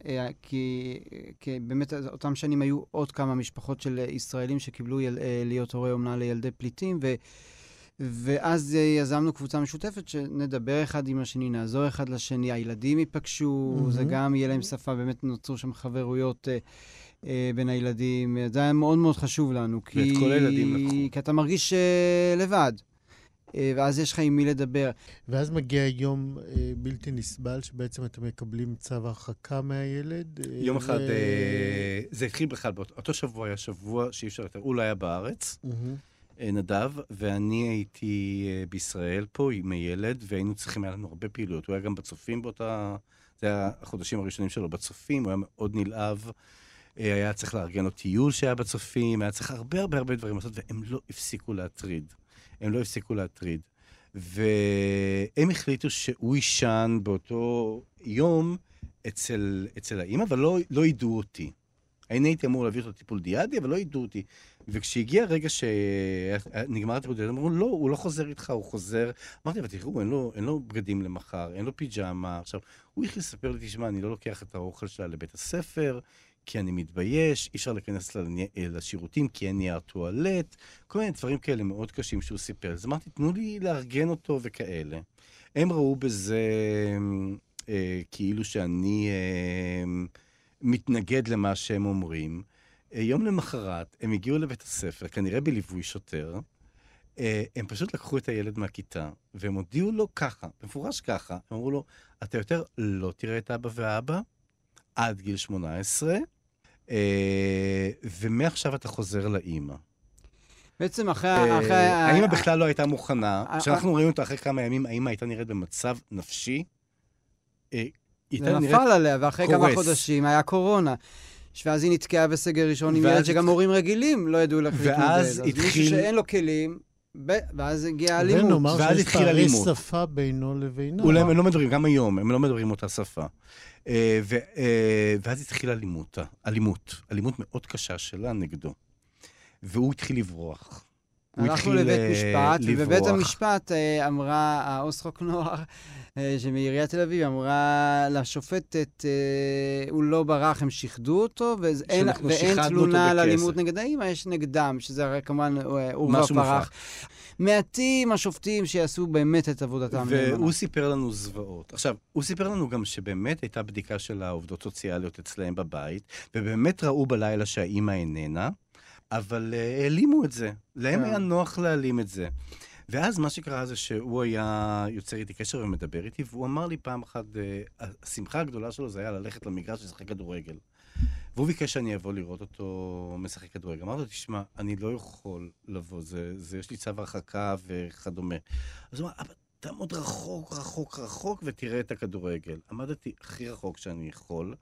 אה, כי, כי באמת אותם שנים היו עוד כמה משפחות של ישראלים שקיבלו יל, אה, להיות הורי אומנה לילדי פליטים, ו, ואז יזמנו קבוצה משותפת שנדבר אחד עם השני, נעזור אחד לשני, הילדים ייפגשו, מהמם. זה גם יהיה להם שפה, באמת נוצרו שם חברויות. אה, אה, בין הילדים, זה היה מאוד מאוד חשוב לנו, כי, ואת כל הילדים לקחו. כי אתה מרגיש אה, לבד, ואז יש לך עם מי לדבר. ואז מגיע יום אה, בלתי נסבל, שבעצם אתם מקבלים צו הרחקה מהילד. אה, יום אחד, ו- אה, זה התחיל בכלל, באותו אותו שבוע היה שבוע שאי אפשר יותר, הוא לא היה בארץ. אה, נדב, ואני הייתי אה, בישראל פה עם הילד, והיינו צריכים, היה לנו הרבה פעילויות. הוא היה גם בצופים באותה... זה היה החודשים הראשונים שלו בצופים, הוא היה מאוד נלהב. אה, היה צריך לארגן לו טיול שהיה בצופים, היה צריך הרבה הרבה הרבה דברים לעשות, והם לא הפסיקו להטריד. הם לא הפסיקו להטריד. והם החליטו שהוא יישן באותו יום אצל, אצל האימא, אבל לא, לא ידעו אותי. אני הייתי אמור להביא אותו טיפול דיאדי, אבל לא ידעו אותי. וכשהגיע הרגע שנגמר הטיפול דיאדי, אמרו, לא, הוא לא חוזר איתך, הוא חוזר. אמרתי, אבל תראו, אין לו, אין לו בגדים למחר, אין לו פיג'מה. עכשיו, הוא התחיל לספר לי, תשמע, אני לא לוקח את האוכל שלה לבית הספר, כי אני מתבייש, אי אפשר להיכנס לשירותים כי אין נייר טואלט, כל מיני דברים כאלה מאוד קשים שהוא סיפר. אז אמרתי, תנו לי לארגן אותו וכאלה. הם ראו בזה אה, כאילו שאני אה, מתנגד למה שהם אומרים. אה, יום למחרת הם הגיעו לבית הספר, כנראה בליווי שוטר. אה, הם פשוט לקחו את הילד מהכיתה, והם הודיעו לו ככה, במפורש ככה, הם אמרו לו, אתה יותר לא תראה את אבא ואבא עד גיל 18, אה, ומעכשיו אתה חוזר לאימא. בעצם אחרי... אה, האמא בכלל לא הייתה מוכנה. אה, כשאנחנו ראינו אותה אחרי כמה ימים, האמא הייתה נראית במצב נפשי. אה, זה. נפל עליה, ואחרי כמה. חודשים היה קורונה. ואז היא נתקעה בסגר ראשון עם ילד שגם הורים רגילים לא ידעו איך להתמודד. ואז אז התחיל- מישהו שאין לו כלים, ב- ואז הגיעה אלימות. ונאמר ואז שיש התחילה פערי. שפה בינו לבינו. אולי הם לא מדברים, גם היום, הם לא מדברים אותה שפה. אה, אה, ואז התחילה אלימות, אלימות, אלימות מאוד קשה שלה נגדו. והוא התחיל לברוח. הוא הלכנו התחיל, לבית אה, משפט, ובבית לברוח. המשפט אה, אמרה העו"ס חוק נוער אה, שמעיריית תל אביב, אמרה לשופטת, הוא לא ברח, הם שיחדו אותו, ואין, ואין תלונה על. אלימות נגד האמא, יש נגדם, שזה הרי כמובן אה, עורבא משהו פרח. מעטים השופטים שיעשו באמת את עבודתם. והוא סיפר לנו זוועות. עכשיו, הוא סיפר לנו גם שבאמת הייתה בדיקה של העובדות סוציאליות אצלהם בבית, ובאמת ראו בלילה שהאימא איננה, אבל uh, העלימו את זה. להם כן. היה נוח להעלים את זה. ואז מה שקרה זה שהוא היה יוצר איתי קשר ומדבר איתי, והוא אמר לי פעם אחת, uh, השמחה הגדולה שלו זה היה ללכת למגרש לשחק כדורגל. והוא ביקש שאני אבוא לראות אותו משחק כדורגל. אמרתי לו, תשמע, אני לא יכול לבוא, זה, זה, יש לי צו הרחקה וכדומה. אז הוא אמר, אבל תעמוד רחוק, רחוק, רחוק, ותראה את הכדורגל. עמדתי הכי רחוק שאני יכול.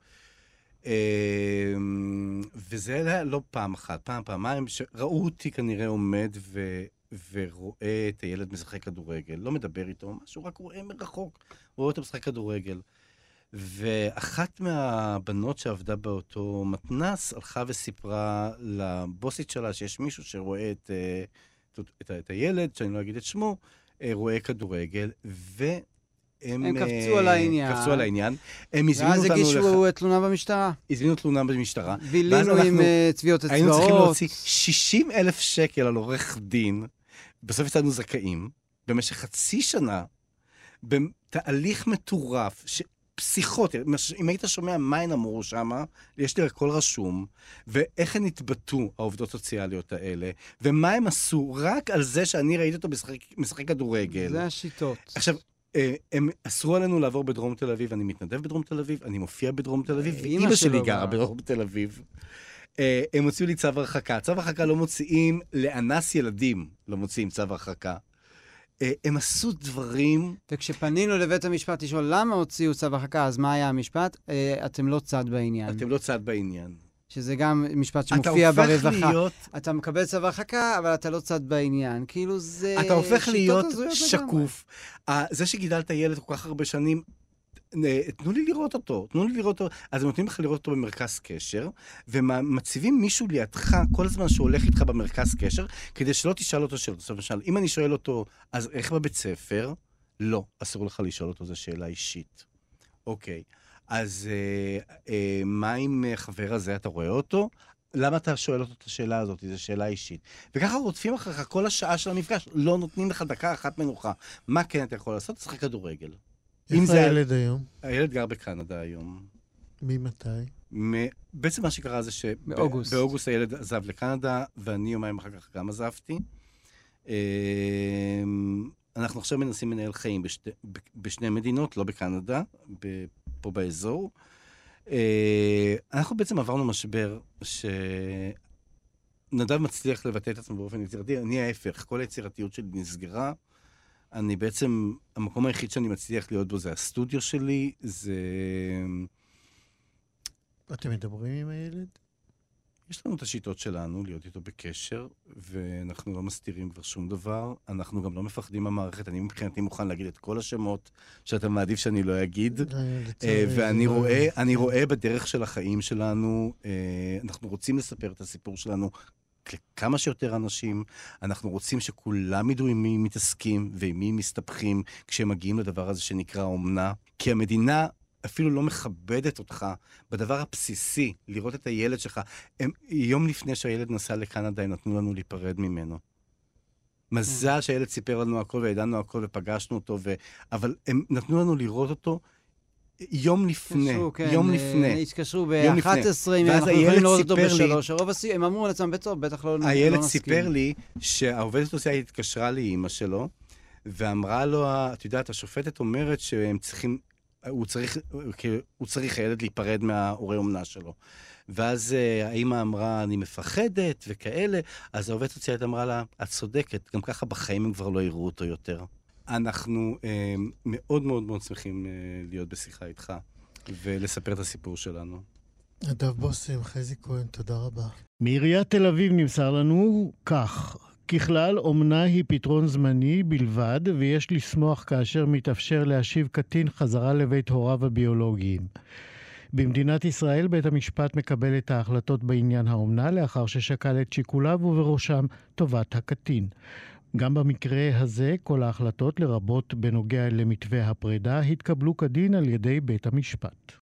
אמ, וזה היה לא פעם אחת, פעם, פעמיים, שראו אותי כנראה עומד ו... ורואה את הילד משחק כדורגל. לא מדבר איתו, משהו, רק רואה מרחוק, רואה אותו משחק כדורגל. ואחת מהבנות שעבדה באותו מתנס הלכה וסיפרה לבוסית שלה שיש מישהו שרואה את, אה, את, את, את הילד, שאני לא אגיד את שמו, אה, רואה כדורגל, והם... הם אה, קפצו על העניין. קפצו על העניין. הם הזמינו ואז אותנו... הגישו תלונה במשטרה. הזמינו תלונה במשטרה. בילינו ואז עם אנחנו אה, טביעות היינו צריכים אצבעות. להוציא 60 אלף שקל על עורך דין, בסוף יצאנו זכאים, במשך חצי שנה, בתהליך מטורף, ש... פסיכוטי, אם היית שומע מה הן אמרו שם, יש לי הכל רשום, ואיך הן התבטאו, העובדות הסוציאליות האלה, ומה הם עשו, רק על זה שאני ראיתי אותו משחק, משחק כדורגל. זה השיטות. עכשיו, אה, הם אסרו עלינו לעבור בדרום תל אביב, אני מתנדב בדרום תל אביב, אני מופיע בדרום תל אביב, אימא ואימא שלי גרה. בדרום תל אביב. אה, הם הוציאו לי צו הרחקה. צו הרחקה לא מוציאים לאנס ילדים, לא מוציאים צו הרחקה. אה, הם עשו דברים, וכשפנינו לבית המשפט לשאול למה הוציאו צו הרחקה, אז מה היה המשפט? אה, אתם לא צד בעניין. אתם לא צד בעניין. שזה גם משפט אתה שמופיע הופך ברווחה. להיות, אתה מקבל צו הרחקה, אבל אתה לא צד בעניין. כאילו זה... אתה הופך להיות לגמרי. שקוף. אה, זה שגידלת ילד כל כך הרבה שנים, תנו לי לראות אותו, תנו לי לראות אותו. אז הם נותנים לך לראות אותו במרכז קשר, ומציבים מישהו לידך כל הזמן שהוא הולך איתך במרכז קשר, כדי שלא תשאל אותו שאלות. זאת אומרת, למשל, אם אני שואל אותו, אז איך בבית ספר? לא, אסור לך לשאול אותו, זו שאלה אישית. אוקיי, אז אה, אה, מה עם אה, חבר הזה, אתה רואה אותו? למה אתה שואל אותו את השאלה הזאת? זו שאלה אישית. וככה רודפים אחריך כל השעה של המפגש, לא נותנים לך דקה אחת מנוחה. מה כן אתה יכול לעשות? לשחק כדורגל. איפה זה- הילד היום? הילד גר בקנדה היום. ממתי? מ- בעצם מה שקרה זה באוגוסט. שבאוגוסט הילד עזב לקנדה, ואני יומיים אחר כך גם עזבתי. אמ, אנחנו עכשיו מנסים לנהל חיים בשתי, בשני מדינות, לא בקנדה, פה באזור. אה, אנחנו בעצם עברנו משבר שנדב מצליח לבטא את עצמו באופן יצירתי, אני ההפך, כל היצירתיות שלי נסגרה. אני בעצם, המקום היחיד שאני מצליח להיות בו זה הסטודיו שלי, זה... אתם מדברים עם הילד? יש לנו את השיטות שלנו להיות איתו בקשר, ואנחנו לא מסתירים כבר שום דבר. אנחנו גם לא מפחדים מהמערכת. אני מבחינתי מוכן להגיד את כל השמות שאתה מעדיף שאני לא אגיד. אה, ואני רואה, אני רואה בדרך של החיים שלנו, אה, אנחנו רוצים לספר את הסיפור שלנו לכמה שיותר אנשים. אנחנו רוצים שכולם ידעו עם מי מתעסקים ועם מי מסתבכים כשהם מגיעים לדבר הזה שנקרא אומנה. כי המדינה אפילו לא מכבדת אותך בדבר הבסיסי, לראות את הילד שלך. הם, יום לפני שהילד נסע לקנדה, הם נתנו לנו להיפרד ממנו. מזל שהילד סיפר לנו הכל וידענו הכל ופגשנו אותו, ו... אבל הם נתנו לנו לראות אותו יום לפני, התקשרו, כן, יום לפני. התקשרו ב-11, אם אנחנו יכולים לראות אותו ב-3. הרוב הסיום, הם אמרו לעצמם, בטח, בטח לא, נסכים. הילד סיפר לי שהעובדת סוציאלית התקשרה לאימא שלו, ואמרה לו, את יודעת, השופטת אומרת שהם צריכים הוא צריך, הוא צריך הילד להיפרד מההורי אומנה שלו. ואז אה, האימא אמרה, אני מפחדת וכאלה, אז העובדת סוציאלית אמרה לה, את צודקת, גם ככה בחיים הם כבר לא יראו אותו יותר. אנחנו אה, מאוד מאוד מאוד שמחים אה, להיות בשיחה איתך ולספר את הסיפור שלנו. נדב בושם, חזי כהן, תודה רבה. מעיריית תל אביב נמסר לנו כך, ככלל, אומנה היא פתרון זמני בלבד, ויש לשמוח כאשר מתאפשר להשיב קטין חזרה לבית הוריו הביולוגיים. במדינת ישראל בית המשפט מקבל את ההחלטות בעניין האומנה לאחר ששקל את שיקוליו ובראשם טובת הקטין. גם במקרה הזה כל ההחלטות, לרבות בנוגע למתווה הפרידה, התקבלו כדין על ידי בית המשפט.